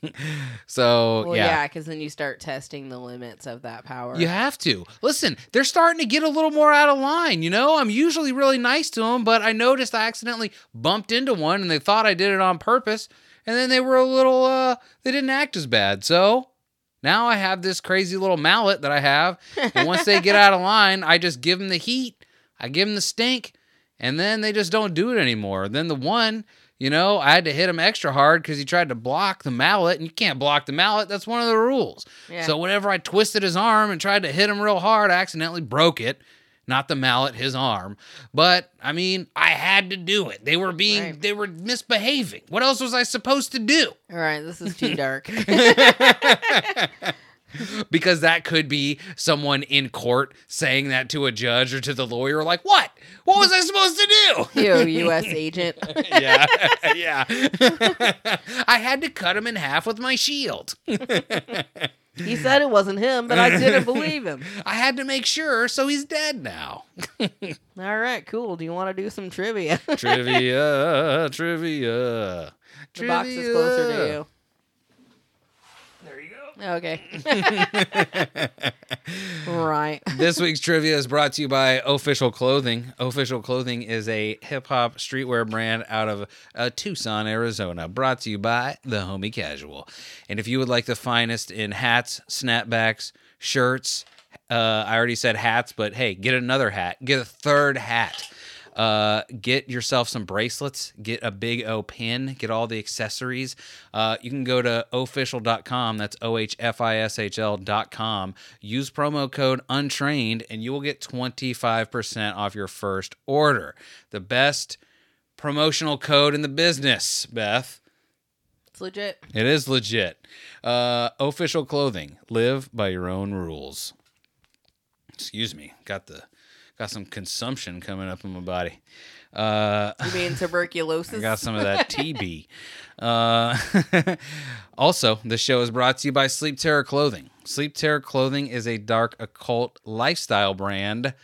So, Well, yeah. yeah, because then you start testing the limits of that power. You have to. Listen, they're starting to get a little more out of line. You know, I'm usually really nice to them, but I noticed I accidentally bumped into one and they thought I did it on purpose. And then they were a little, uh, they didn't act as bad. So now I have this crazy little mallet that I have. And once they get out of *laughs* line, I just give them the heat, I give them the stink, and then they just don't do it anymore. Then the one, you know, I had to hit him extra hard because he tried to block the mallet, and you can't block the mallet. That's one of the rules. Yeah. So whenever I twisted his arm and tried to hit him real hard, I accidentally broke it. Not the mallet, his arm. But I mean, I had to do it. They were being, Right. they were misbehaving. What else was I supposed to do? All right, this is too dark. *laughs* *laughs* *laughs* because that could be someone in court saying that to a judge or to the lawyer like what what was i supposed to do *laughs* you, U.S. agent. *laughs* yeah yeah i had to cut him in half with my shield He said it wasn't him, but I didn't believe him. i had to make sure so he's dead now All right, cool. Do you want to do some trivia? trivia trivia the box is closer to you. There you go Okay. *laughs* right. this week's trivia is brought to you by Official Clothing. Official Clothing is a hip hop streetwear brand out of uh, Tucson, Arizona. Brought to you by The Homie Casual. And if you would like the finest in hats, snapbacks, shirts, uh, I already said hats, but hey, get another hat. Get a third hat. Uh, get yourself some bracelets, get a big O pin, get all the accessories. Uh, you can go to ohfishl.com, that's O H F I S H L.com. Use promo code untrained, and you will get 25% off your first order. The best promotional code in the business, Beth. It's legit. It is legit. Uh, official clothing. Live by your own rules. Excuse me. Got the got some consumption coming up in my body. Uh, You mean *laughs* tuberculosis? I got some of that *laughs* TB. Uh, *laughs* also, the show is brought to you by Sleep Terror Clothing. Sleep Terror Clothing is a dark occult lifestyle brand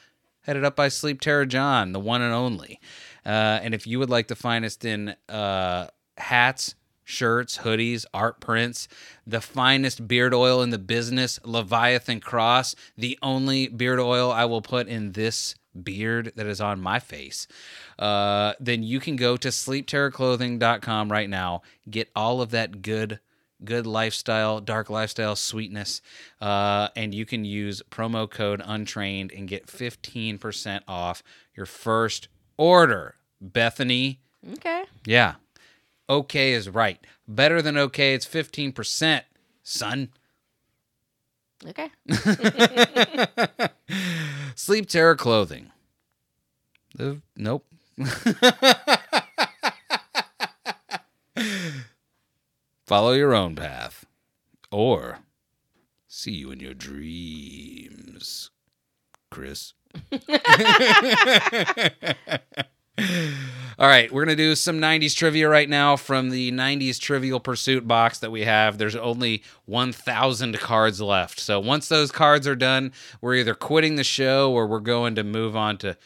headed up by Sleep Terror John, the one and only. Uh, and if you would like the finest in uh, hats, shirts, hoodies, art prints, the finest beard oil in the business, Leviathan Cross, the only beard oil I will put in this beard that is on my face, uh, then you can go to sleepterrorclothing.com right now. Get all of that good, good lifestyle, dark lifestyle sweetness, uh, and you can use promo code untrained and get 15% off your first order. Bethany, Okay. yeah, okay is right. Better than okay, it's 15%, son. Okay. *laughs* Sleep Terror Clothing. Uh, nope. *laughs* Follow your own path. Or see you in your dreams, Chris. *laughs* All right, we're going to do some 90s trivia right now from the 90s Trivial Pursuit box that we have. There's only 1,000 cards left. So once those cards are done, we're either quitting the show or we're going to move on to.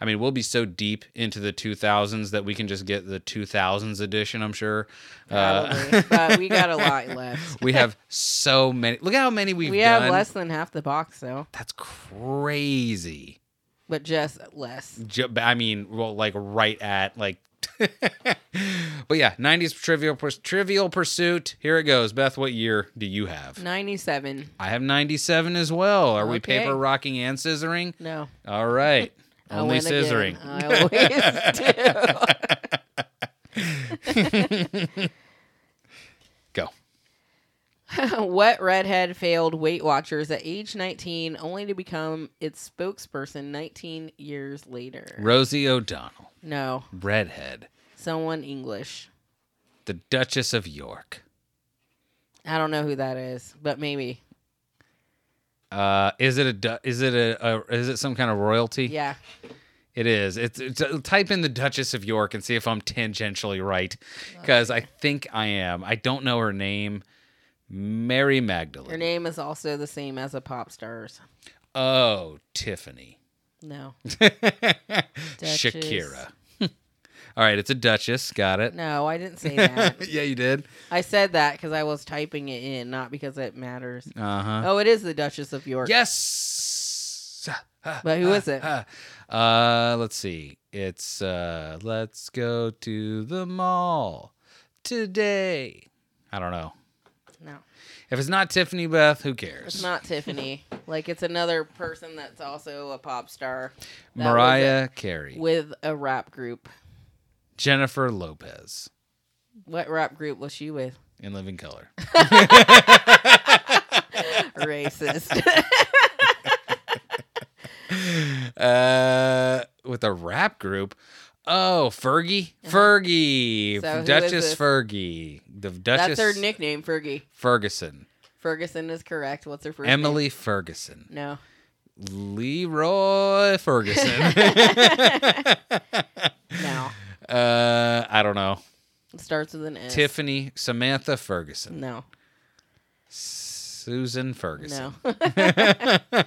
I mean, we'll be so deep into the 2000s that we can just get the 2000s edition, I'm sure. Uh, Probably. *laughs* but we got a lot left. we have so many. Look at how many we've we done. have less than half the box, though. That's crazy. But just less. Ju- I mean, well, like right at like. *laughs* but yeah, 90s Trivial Trivial Pursuit. Here it goes. Beth, what year do you have? 97. I have 97 as well. Are we paper rocking and scissoring? No. All right. *laughs* Only win again. scissoring. I always *laughs* do. *laughs* What redhead failed Weight Watchers at age 19 only to become its spokesperson 19 years later? Rosie O'Donnell, no, redhead, someone English. the Duchess of York. I don't know who that is, but maybe. Uh, is it a is it a, a is it some kind of royalty? Yeah. It is. It's, it's uh, type in the Duchess of York and see if I'm tangentially right, because I think I am. I don't know her name. Mary Magdalene. Her name is also the same as a pop star's. Oh, Tiffany. No. *laughs* Shakira. *laughs* All right, it's a Duchess. Got it. No, I didn't say *laughs* that. yeah, you did. I said that because I was typing it in, not because it matters. Uh huh. Oh, it is the Duchess of York. Yes. But who is it? Uh, let's see. It's uh, let's go to the mall today. I don't know. If it's not Tiffany Beth, who cares? It's not Tiffany. *laughs* Like it's another person that's also a pop star. that Mariah Carey, with a rap group. Jennifer Lopez, What rap group was she with? in Living Color. *laughs* Racist. *laughs* uh, with a rap group. Oh, Fergie, Fergie, So who is Duchess this? Fergie, the Duchess. that's her nickname, Fergie. Ferguson, Ferguson is correct. What's her first Emily Ferguson, name? Leroy Ferguson. No. *laughs* *laughs* No. uh, I don't know. It starts with an S. Tiffany, Samantha Ferguson, No. Susan Ferguson. No. *laughs*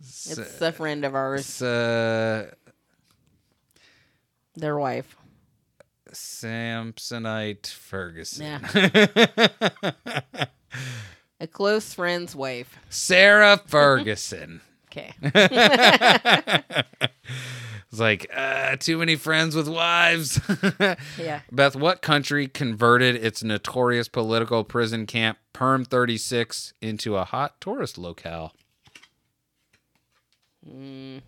it's a friend of ours. It's, uh, Their wife. Samsonite Ferguson. Yeah. *laughs* A close friend's wife. Sarah *laughs* Ferguson. Okay. *laughs* It's like, uh, too many friends with wives. Yeah. Beth, what country converted its notorious political prison camp, Perm 36, into a hot tourist locale? Mm,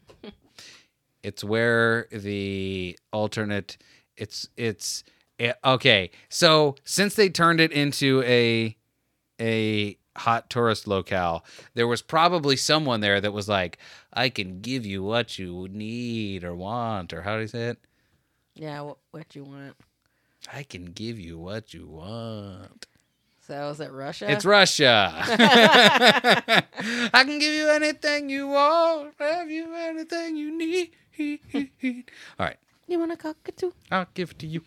It's where the alternate. It's it's eh, okay. So since they turned it into a a hot tourist locale, there was probably someone there that was like, "I can give you what you need or want," or how do you say it? yeah, what, what you want? I can give you what you want. So is it Russia? It's Russia. *laughs* *laughs* I can give you anything you want, have you anything you need. All right, You want a cockatoo? I'll give it to you.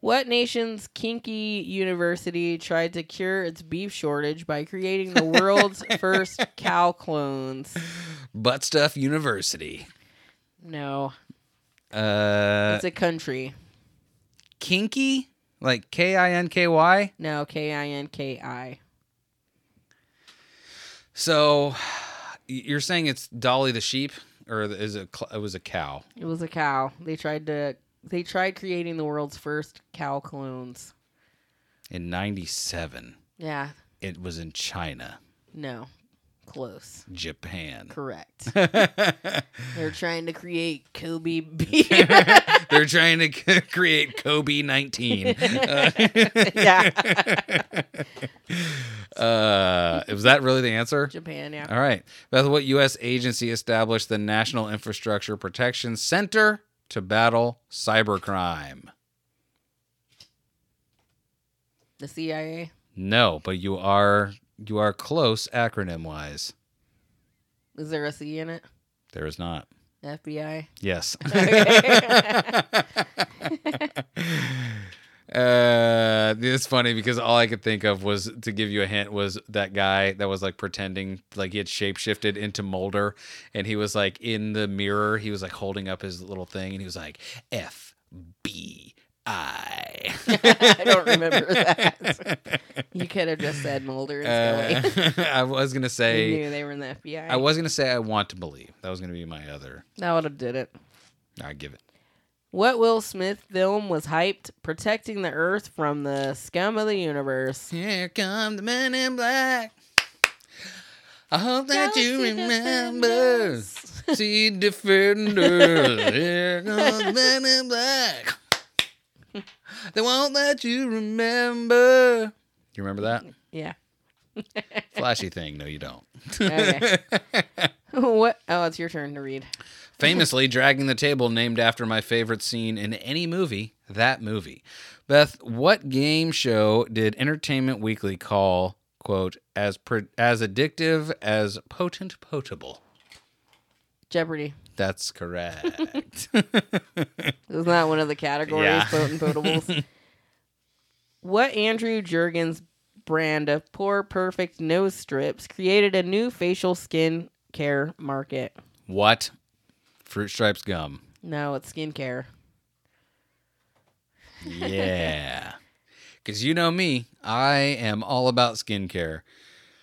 What nation's kinky university tried to cure its beef shortage by creating the world's *laughs* first cow clones? Butt Stuff University. No, Uh, it's a country. Kinky? Like K I N K Y? No, K I N K I. So you're saying it's Dolly the sheep? Or is it, cl- it was a cow? It was a cow. They tried to. They tried creating the world's first cow clones. In 97. Yeah. It was in China, No. Close. Japan. Correct. *laughs* They're trying to create Kobe *laughs* beef. They're trying to c- create Kobe 19. Uh, *laughs* yeah. uh, was that really the answer? Japan, yeah. All right. Beth, what U.S. agency established the National Infrastructure Protection Center to battle cybercrime? The CIA. No, but you are you are close acronym wise. Is there a C in it? There is not. FBI. Yes. *laughs* uh, it's funny because all I could think of was to give you a hint was that guy that was like pretending like he had shapeshifted into Mulder, and he was like in the mirror. He was like holding up his little thing, and he was like F B I. *laughs* I don't remember that. *laughs* You could have just said Mulder and Scully. Uh, *laughs* I was gonna say knew they were in the FBI. I was gonna say I want to believe. That was gonna be my other. That would have did it. I give it. What Will Smith film was hyped? Protecting the Earth from the scum of the universe. Here come the men in black. I hope that you remember. See defenders. Here comes the men in black. *laughs* They won't let you remember. You remember that? Yeah. *laughs* Flashy thing. No, you don't. Okay. *laughs* what? Oh, it's your turn to read. Famously dragging the table named after my favorite scene in any movie, that movie. Beth, what game show did Entertainment Weekly call, quote, as pro- as addictive as potent potable? Jeopardy. That's correct. *laughs* Isn't that one of the categories? Yeah. Potent potables. *laughs* what Andrew Jergens brand of pore perfect nose strips created a new facial skin care market? what? Fruit Stripes gum. No, it's skincare. Yeah. *laughs* Because you know me, I am all about skincare.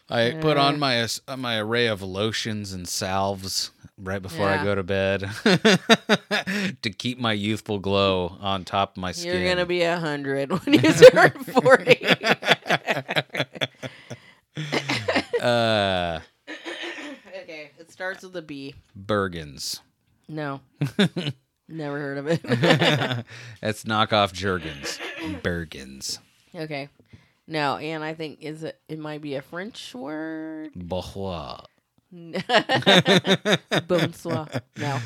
I put on my as- my array of lotions and salves right before I go to bed *laughs* to keep my youthful glow on top of my skin. You're gonna be a hundred when you turn *laughs* forty. uh, okay, it starts with a B. Bergens. No, *laughs* never heard of it. That's knockoff Jergens. Bergens. okay, no, and I think is it? It might be a French word. Bonjour. *laughs* Bonsoir. No.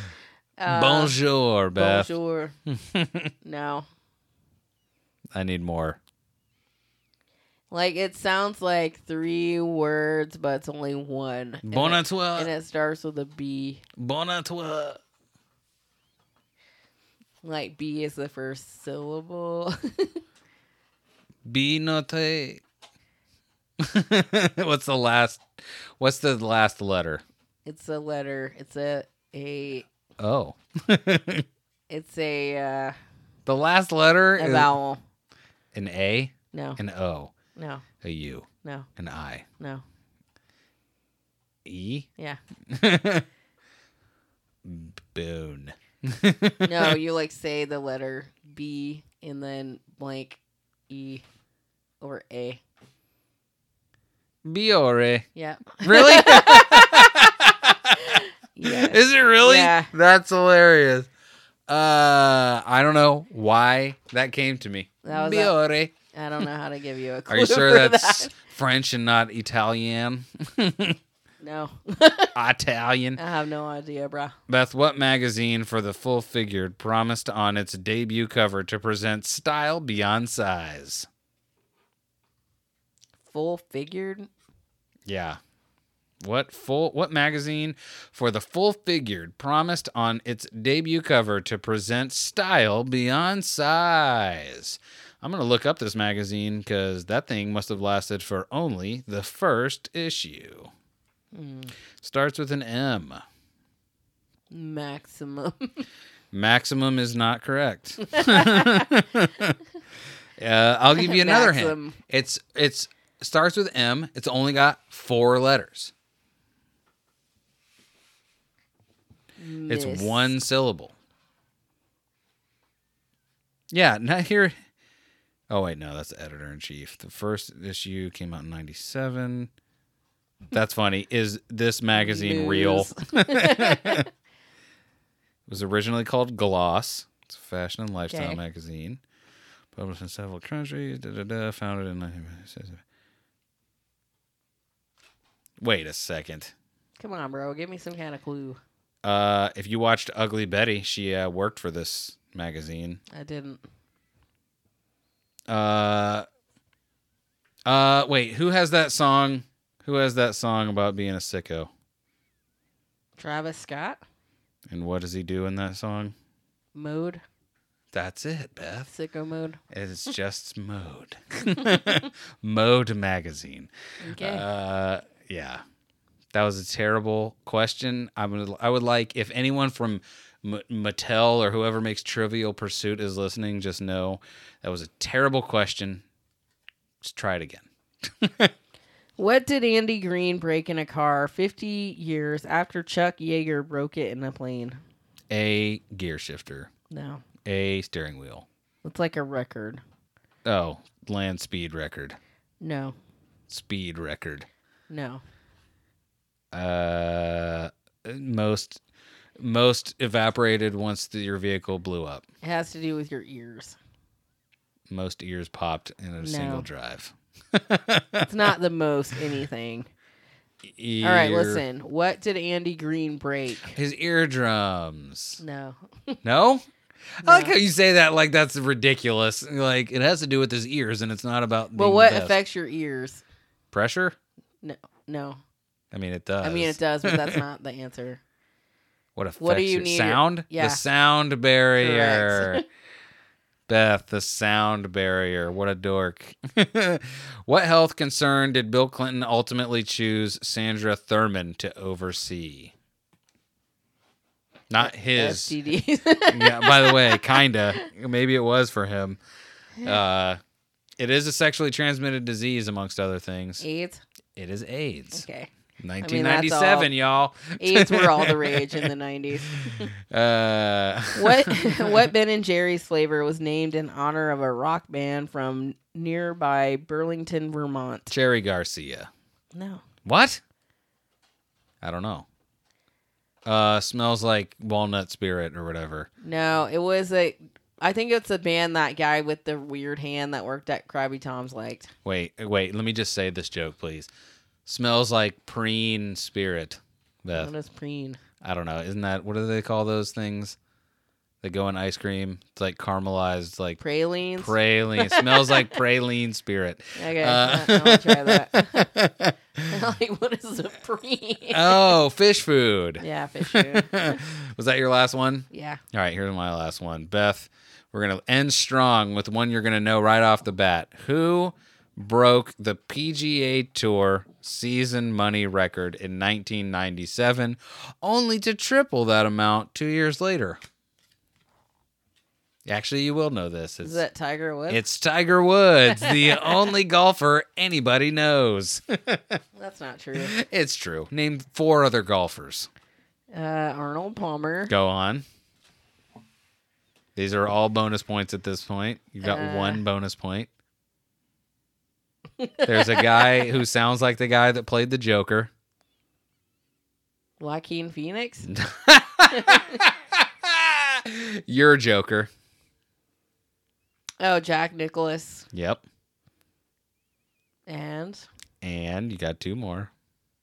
Uh, Bonjour, Beth. Bonjour. *laughs* no. I need more. Like it sounds like three words, but it's only one. And it-. And it starts with a B. Bonatour. Like B is the first syllable. *laughs* Be note. what's the last? What's the last letter? it's a letter. It's a a. Oh, *laughs* It's a uh, the last letter a is vowel. an A, No. an O, No. a U, No. an I, No. E. Yeah. *laughs* Boone. No, *laughs* you like say the letter B and then blank E or A. Biore. Yeah. Really? *laughs* Yeah. Is it really? Yeah. That's hilarious. Uh, I don't know why that came to me. That was Biore. I don't know how to give you a clue. *laughs* Are you sure that's that. French and not Italian? *laughs* No. Italian. I have no idea, bruh. Beth, what magazine for the full figured promised on its debut cover to present style beyond size? Full figured. Yeah. What full what magazine for the full figured promised on its debut cover to present style beyond size? I'm going to look up this magazine cuz that thing must have lasted for only the first issue. Starts with an M. Maximum. Maximum is not correct. *laughs* *laughs* uh, I'll give you another Maxim. hint. It's it's starts with M. It's only got four letters. It's one syllable. Yeah, not here. Oh wait, no, that's the editor in chief. The first issue came out in '97. That's funny. Is this magazine real? *laughs* It was originally called Gloss. It's a fashion and lifestyle Okay. magazine. Published in several countries. Da, da, da, founded in. 19- Wait a second. Come on, bro. Give me some kind of clue. Uh, if you watched Ugly Betty, she uh, worked for this magazine. I didn't. Uh, uh, wait, who has that song? Who has that song about being a sicko? Travis Scott? And what does he do in that song? Mood. That's it, Beth. Sicko mode? It's *laughs* just Mode. *laughs* Mode magazine. Okay. Uh, yeah, that was a terrible question. I would I would like if anyone from M- Mattel or whoever makes Trivial Pursuit is listening, just know that was a terrible question. Just try it again. *laughs* What did Andy Green break in a car 50 years after Chuck Yeager broke it in a plane? A gear shifter. No. A steering wheel. It's like a record. Oh, land speed record. No. Speed record. No. Uh, most most evaporated once the, your vehicle blew up. It has to do with your ears. Most ears popped in a No. single drive. It's *laughs* not the most anything. All right, listen. What did Andy Green break? His eardrums. No. *laughs* No? I like how you say that like that's ridiculous. Like it has to do with his ears and it's not about Well, what affects your ears? pressure? No. No. I mean it does. I mean, it does, but that's not *laughs* the answer. What affects What do you your need- sound? yeah. The sound barrier. *laughs* Beth, the sound barrier. What a dork. *laughs* what health concern did Bill Clinton ultimately choose Sandra Thurman to oversee? Not his. STDs. yeah, by the way, kinda. Maybe it was for him. Uh, it is a sexually transmitted disease, amongst other things. AIDS. It is AIDS. Okay. 1997, y'all. AIDS were all the *laughs* rage in the 90s. *laughs* Uh, What *laughs* what Ben and Jerry's flavor was named in honor of a rock band from nearby Burlington, Vermont? Jerry Garcia. No. What? I don't know. Uh, smells like walnut spirit or whatever. No, it was a I think it's a band that guy with the weird hand that worked at Krabby Tom's liked. Wait, wait. Let me just say this joke, please. Smells like preen spirit. Beth. What is preen? I don't know. Isn't that what do they call those things? That go in ice cream. It's like caramelized, like Pralines? praline. Smells like praline spirit. *laughs* Okay, Uh, I- I'll try that. *laughs* *laughs* like, what is a preen? oh, fish food. Yeah, fish food. Was that your last one? Yeah. All right, here's my last one. Beth, we're going to end strong with one you're going to know right off the bat. Who broke the PGA Tour season money record in 1997 only to triple that amount 2 years later? Actually, you will know this. It's, Is that Tiger Woods? it's Tiger Woods, the *laughs* only golfer anybody knows. *laughs* That's not true. it's true. Name four other golfers. Uh, Arnold Palmer. Go on. These are all bonus points at this point. You've got Uh. one bonus point. There's a guy who sounds like the guy that played the Joker. Joaquin Phoenix. *laughs* Your Joker. Oh, Jack Nicklaus. Yep. And And you got two more.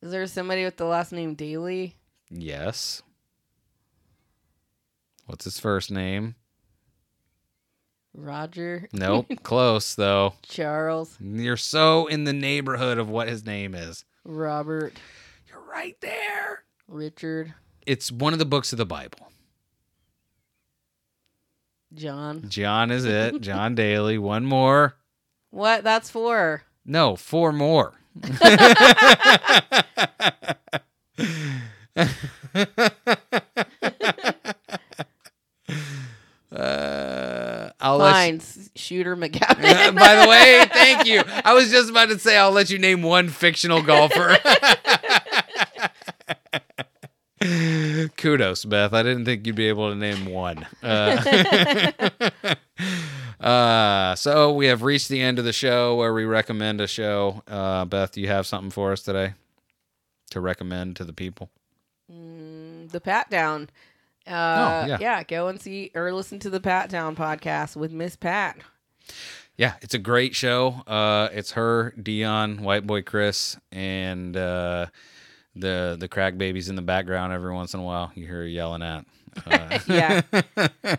is there somebody with the last name Daly? Yes. What's his first name? Roger. Nope. *laughs* Close, though. Charles. You're so in the neighborhood of what his name is. Robert. You're right there. Richard. It's one of the books of the Bible. John. John is it. *laughs* John Daly. One more. What? That's four. No, four more. *laughs* uh, I'll let you, Shooter *laughs* McGavin. by the way, thank you. I was just about to say I'll let you name one fictional golfer. *laughs* Kudos, Beth. I didn't think you'd be able to name one. Uh, *laughs* uh, so we have reached the end of the show where we recommend a show. Uh, Beth, do you have something for us today to recommend to the people? the Pat Down. Uh, Oh, yeah. go and see or listen to the Pat Down podcast with Miss Pat. Yeah, it's a great show. Uh, it's her, Dion, White Boy Chris, and uh, the the crack babies in the background. Every once in a while, you hear her yelling at. Uh, *laughs* Yeah. *laughs*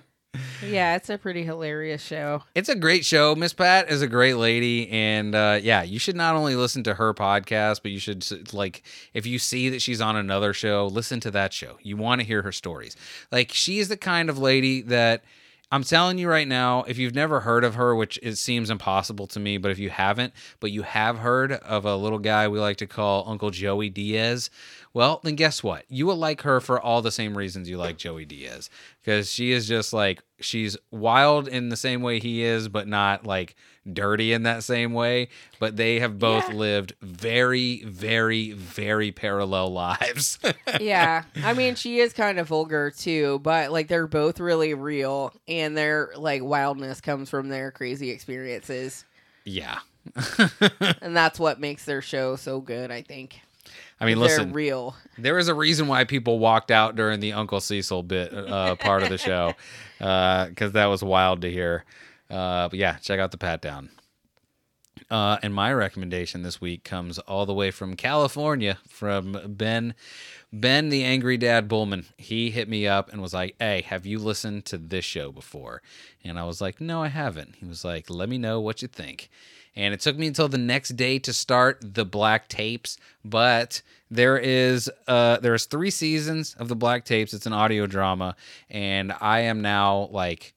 yeah, it's a pretty hilarious show. It's a great show. Miss Pat is a great lady, and uh, yeah, you should not only listen to her podcast, but you should like if you see that she's on another show, listen to that show. You want to hear her stories. Like she is the kind of lady that I'm telling you right now. If you've never heard of her, which it seems impossible to me, but if you haven't, but you have heard of a little guy we like to call Uncle Joey Diaz. Well, then guess what? You will like her for all the same reasons you like Joey Diaz. because she is just like she's wild in the same way he is, but not like dirty in that same way. But they have both Yeah. lived very, very, very parallel lives. *laughs* yeah. I mean, she is kind of vulgar too, but like they're both really real and their like wildness comes from their crazy experiences. yeah. *laughs* And that's what makes their show so good, I think. I mean, listen, real. There is a reason why people walked out during the Uncle Cecil bit uh, part of the show, *laughs* because that was wild to hear. Uh, but yeah, check out the pat down. Uh, and my recommendation this week comes all the way from California, from Ben, Ben the Angry Dad Bullman. He hit me up and was like, "Hey, have you listened to this show before?" And I was like, "No, I haven't." He was like, "Let me know what you think." And it took me until the next day to start the Black Tapes, but there is uh there's three seasons of the Black Tapes. It's an audio drama, and I am now like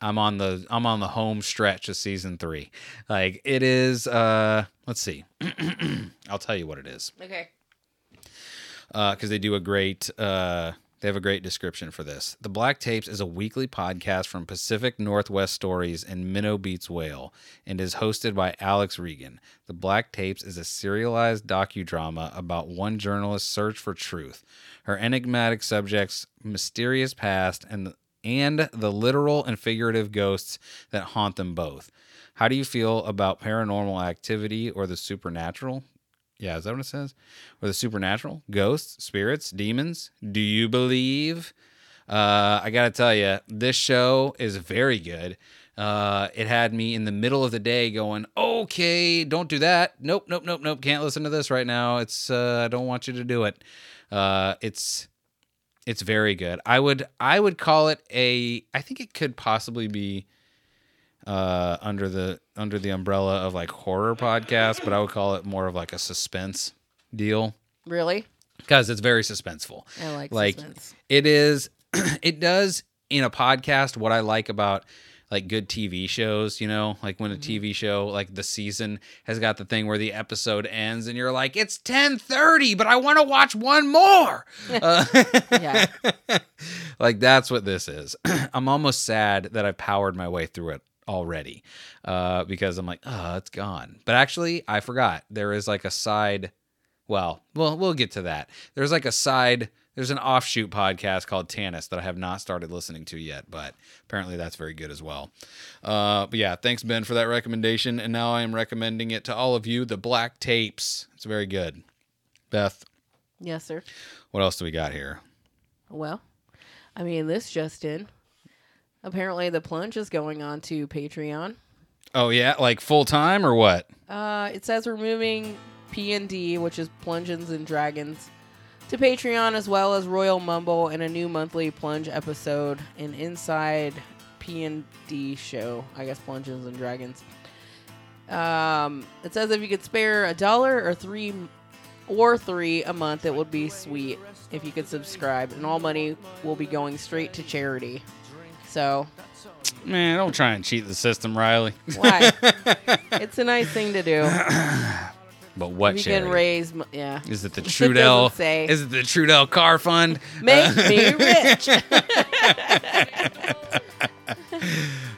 I'm on the I'm on the home stretch of season three. Like it is uh let's see. *clears throat* I'll tell you what it is Okay. because they do a great uh, they have a great description for this. The Black Tapes is a weekly podcast from Pacific Northwest Stories and Minnow Beats Whale and is hosted by Alex Reagan. The Black Tapes is a serialized docudrama about one journalist's search for truth, her enigmatic subjects, mysterious past, and and the literal and figurative ghosts that haunt them both. How do you feel about paranormal activity or the supernatural? Yeah, is that what it says? Or the supernatural? Ghosts, spirits, demons? Do you believe? Uh, I got to tell you, this show is very good. Uh, it had me in the middle of the day going, okay, don't do that. Nope, nope, nope, nope. Can't listen to this right now. It's, uh, I don't want you to do it. Uh, it's, it's very good. I would, I would call it a, I think it could possibly be, uh, under the under the umbrella of like horror podcast, but I would call it more of like a suspense deal Really? because it's very suspenseful. I like, Like suspense. it is, *clears throat* it does in a podcast what I like about like good TV shows, you know, like when a TV show like the season has got the thing where the episode ends and you're like it's 10:30 but I want to watch one more. *laughs* Uh, Yeah. *laughs* like that's what this is. *clears throat* I'm almost sad that I powered my way through it already uh, because I'm like, oh, it's gone. But actually, I forgot. There is like a side. Well, well, we'll get to that. There's like a side. There's an offshoot podcast called Tanis that I have not started listening to yet, but apparently that's very good as well. Uh, but yeah, thanks Ben for that recommendation, and now I am recommending it to all of you. The Black Tapes. It's very good. Beth, Yes, sir. what else do we got here? Well, I mean, this just in. Apparently, the plunge is going on to Patreon. Oh yeah, like full time or what? Uh, it says we're moving P and D, which is Plungeons and Dragons, to Patreon as well as Royal Mumble and a new monthly plunge episode, an inside P and D show. I guess Plungeons and Dragons. Um, it says if you could spare a dollar or three or three a month, it would be sweet if you could subscribe, and all money will be going straight to charity. So Man, don't try and cheat the system, Riley. why? *laughs* it's a nice thing to do. *clears throat* But what you charity? can raise, mo- yeah. Is it the *laughs* Trudell? say. Is it the Trudell Car Fund? Make me *laughs* rich. *laughs*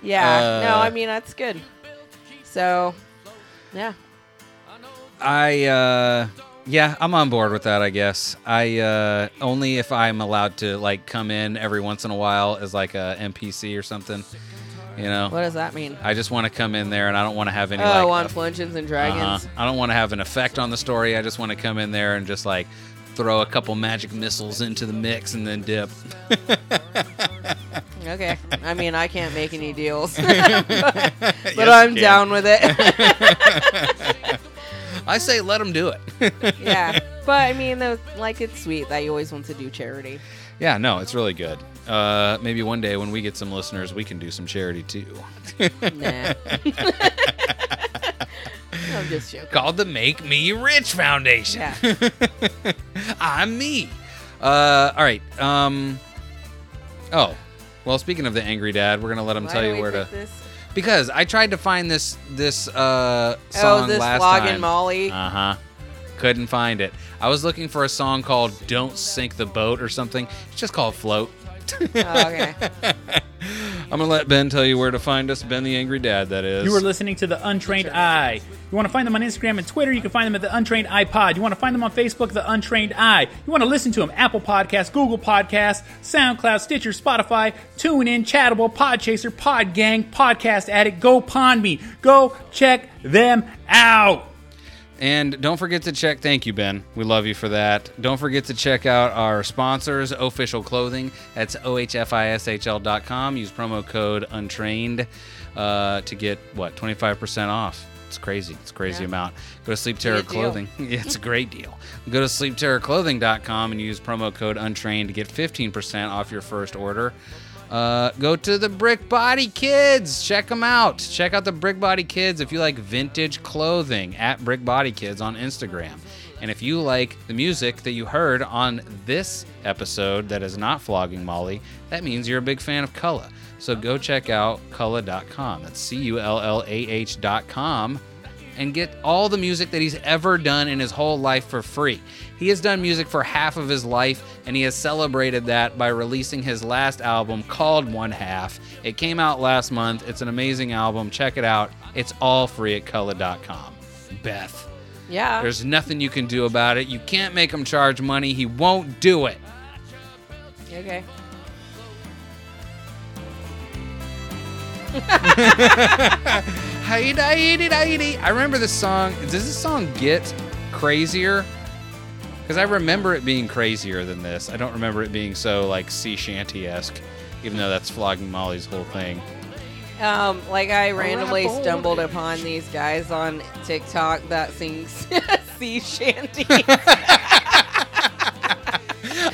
yeah. no, Uh, I mean that's good. So, yeah. I uh yeah, I'm on board with that, I guess. I uh only if I'm allowed to like come in every once in a while as like a NPC or something. You know? What does that mean? I just want to come in there and I don't want to have any oh, like on eff- and uh-huh. Dragons. I don't want to have an effect on the story. I just want to come in there and just like throw a couple magic missiles into the mix and then dip. *laughs* Okay. I mean, I can't make any deals, *laughs* *laughs* but, Yes, you I'm can. down with it. I say let them do it. yeah. But I mean, though, like it's sweet that you always want to do charity. Yeah, no, it's really good. Uh, maybe one day when we get some listeners, we can do some charity too. Nah. *laughs* I'm just joking. Called the Make Me Rich Foundation. Yeah. *laughs* I'm me. Uh, all right. Um. Oh, well. Speaking of the angry dad, we're gonna let him Why tell you where to. This? Because I tried to find this this uh song Oh, this last time. Molly. Uh huh. Couldn't find it. I was looking for a song called "Don't Sink the Boat" or something. It's just called "Float." *laughs* Oh, okay. I'm gonna let Ben tell you where to find us. Ben, the angry dad, that is. You are listening to The Untrained Eye. You want to find them on Instagram and Twitter, you can find them at The Untrained iPod. You want to find them on Facebook, The Untrained Eye. You want to listen to them, Apple Podcasts, Google Podcasts, SoundCloud, Stitcher, Spotify, TuneIn, Chartable, Podchaser, Podgang, Podcast Addict, Go Pond Me. Go check them out. And don't forget to check. Thank you, Ben. We love you for that. Don't forget to check out our sponsors, Official Clothing. That's ohfishl.com. Use promo code Untrained uh, to get what 25% off. It's crazy. It's a crazy Yeah. amount. Go to Sleep Terror Clothing. *laughs* Yeah, it's a great deal. Go to sleepterrorclothing.com and use promo code Untrained to get 15% off your first order. Uh, go to the Brick Body Kids. Check them out. Check out the Brick Body Kids if you like vintage clothing at Brick Body Kids on Instagram. And if you like the music that you heard on this episode that is not flogging Molly, that means you're a big fan of Cullah. So go check out Cullah.com. That's C U L L A H.com and get all the music that he's ever done in his whole life for free. He has done music for half of his life, and he has celebrated that by releasing his last album called One Half. It came out last month. It's an amazing album. Check it out. It's all free at Cullah.com. Beth, Yeah. there's nothing you can do about it. You can't make him charge money. He won't do it. Okay. *laughs* *laughs* I remember this song. Does this song get crazier? Because I remember it being crazier than this. I don't remember it being so like sea shanty esque, even though that's flogging Molly's whole thing. Um, like I randomly Rapple. stumbled upon these guys on TikTok that sings *laughs* sea shanty. *laughs*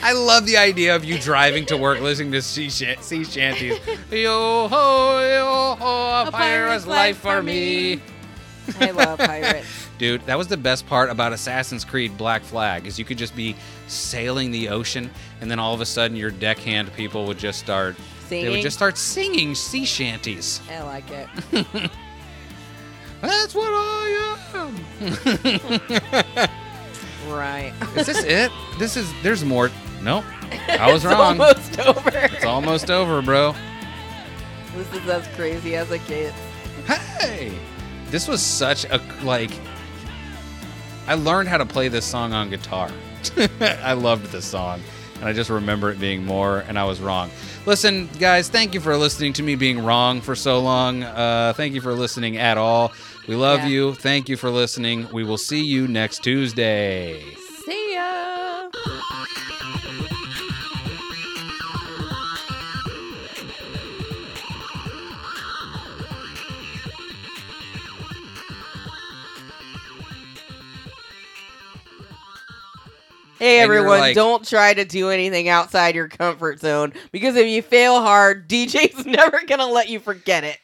I love the idea of you driving to work listening to sea, shan- sea shanties. Yo ho, yo ho, a, pirate's life for me. *laughs* I love pirates. Dude, that was the best part about Assassin's Creed Black Flag is you could just be sailing the ocean and then all of a sudden your deckhand people would just start they would just start singing sea shanties. I like it. *laughs* That's what I am. *laughs* Right. Is this it? This is there's more. Nope. I *laughs* was It's wrong. almost over. It's almost over, bro. This is as crazy as it gets. Hey, this was such a like. I learned how to play this song on guitar. *laughs* I loved this song, and I just remember it being more, and I was wrong. Listen, guys, thank you for listening to me being wrong for so long. Uh, thank you for listening at all. We love Yeah. you. Thank you for listening. We will see you next Tuesday. Hey everyone, like- don't try to do anything outside your comfort zone because if you fail hard, *laughs* DJ's never gonna let you forget it.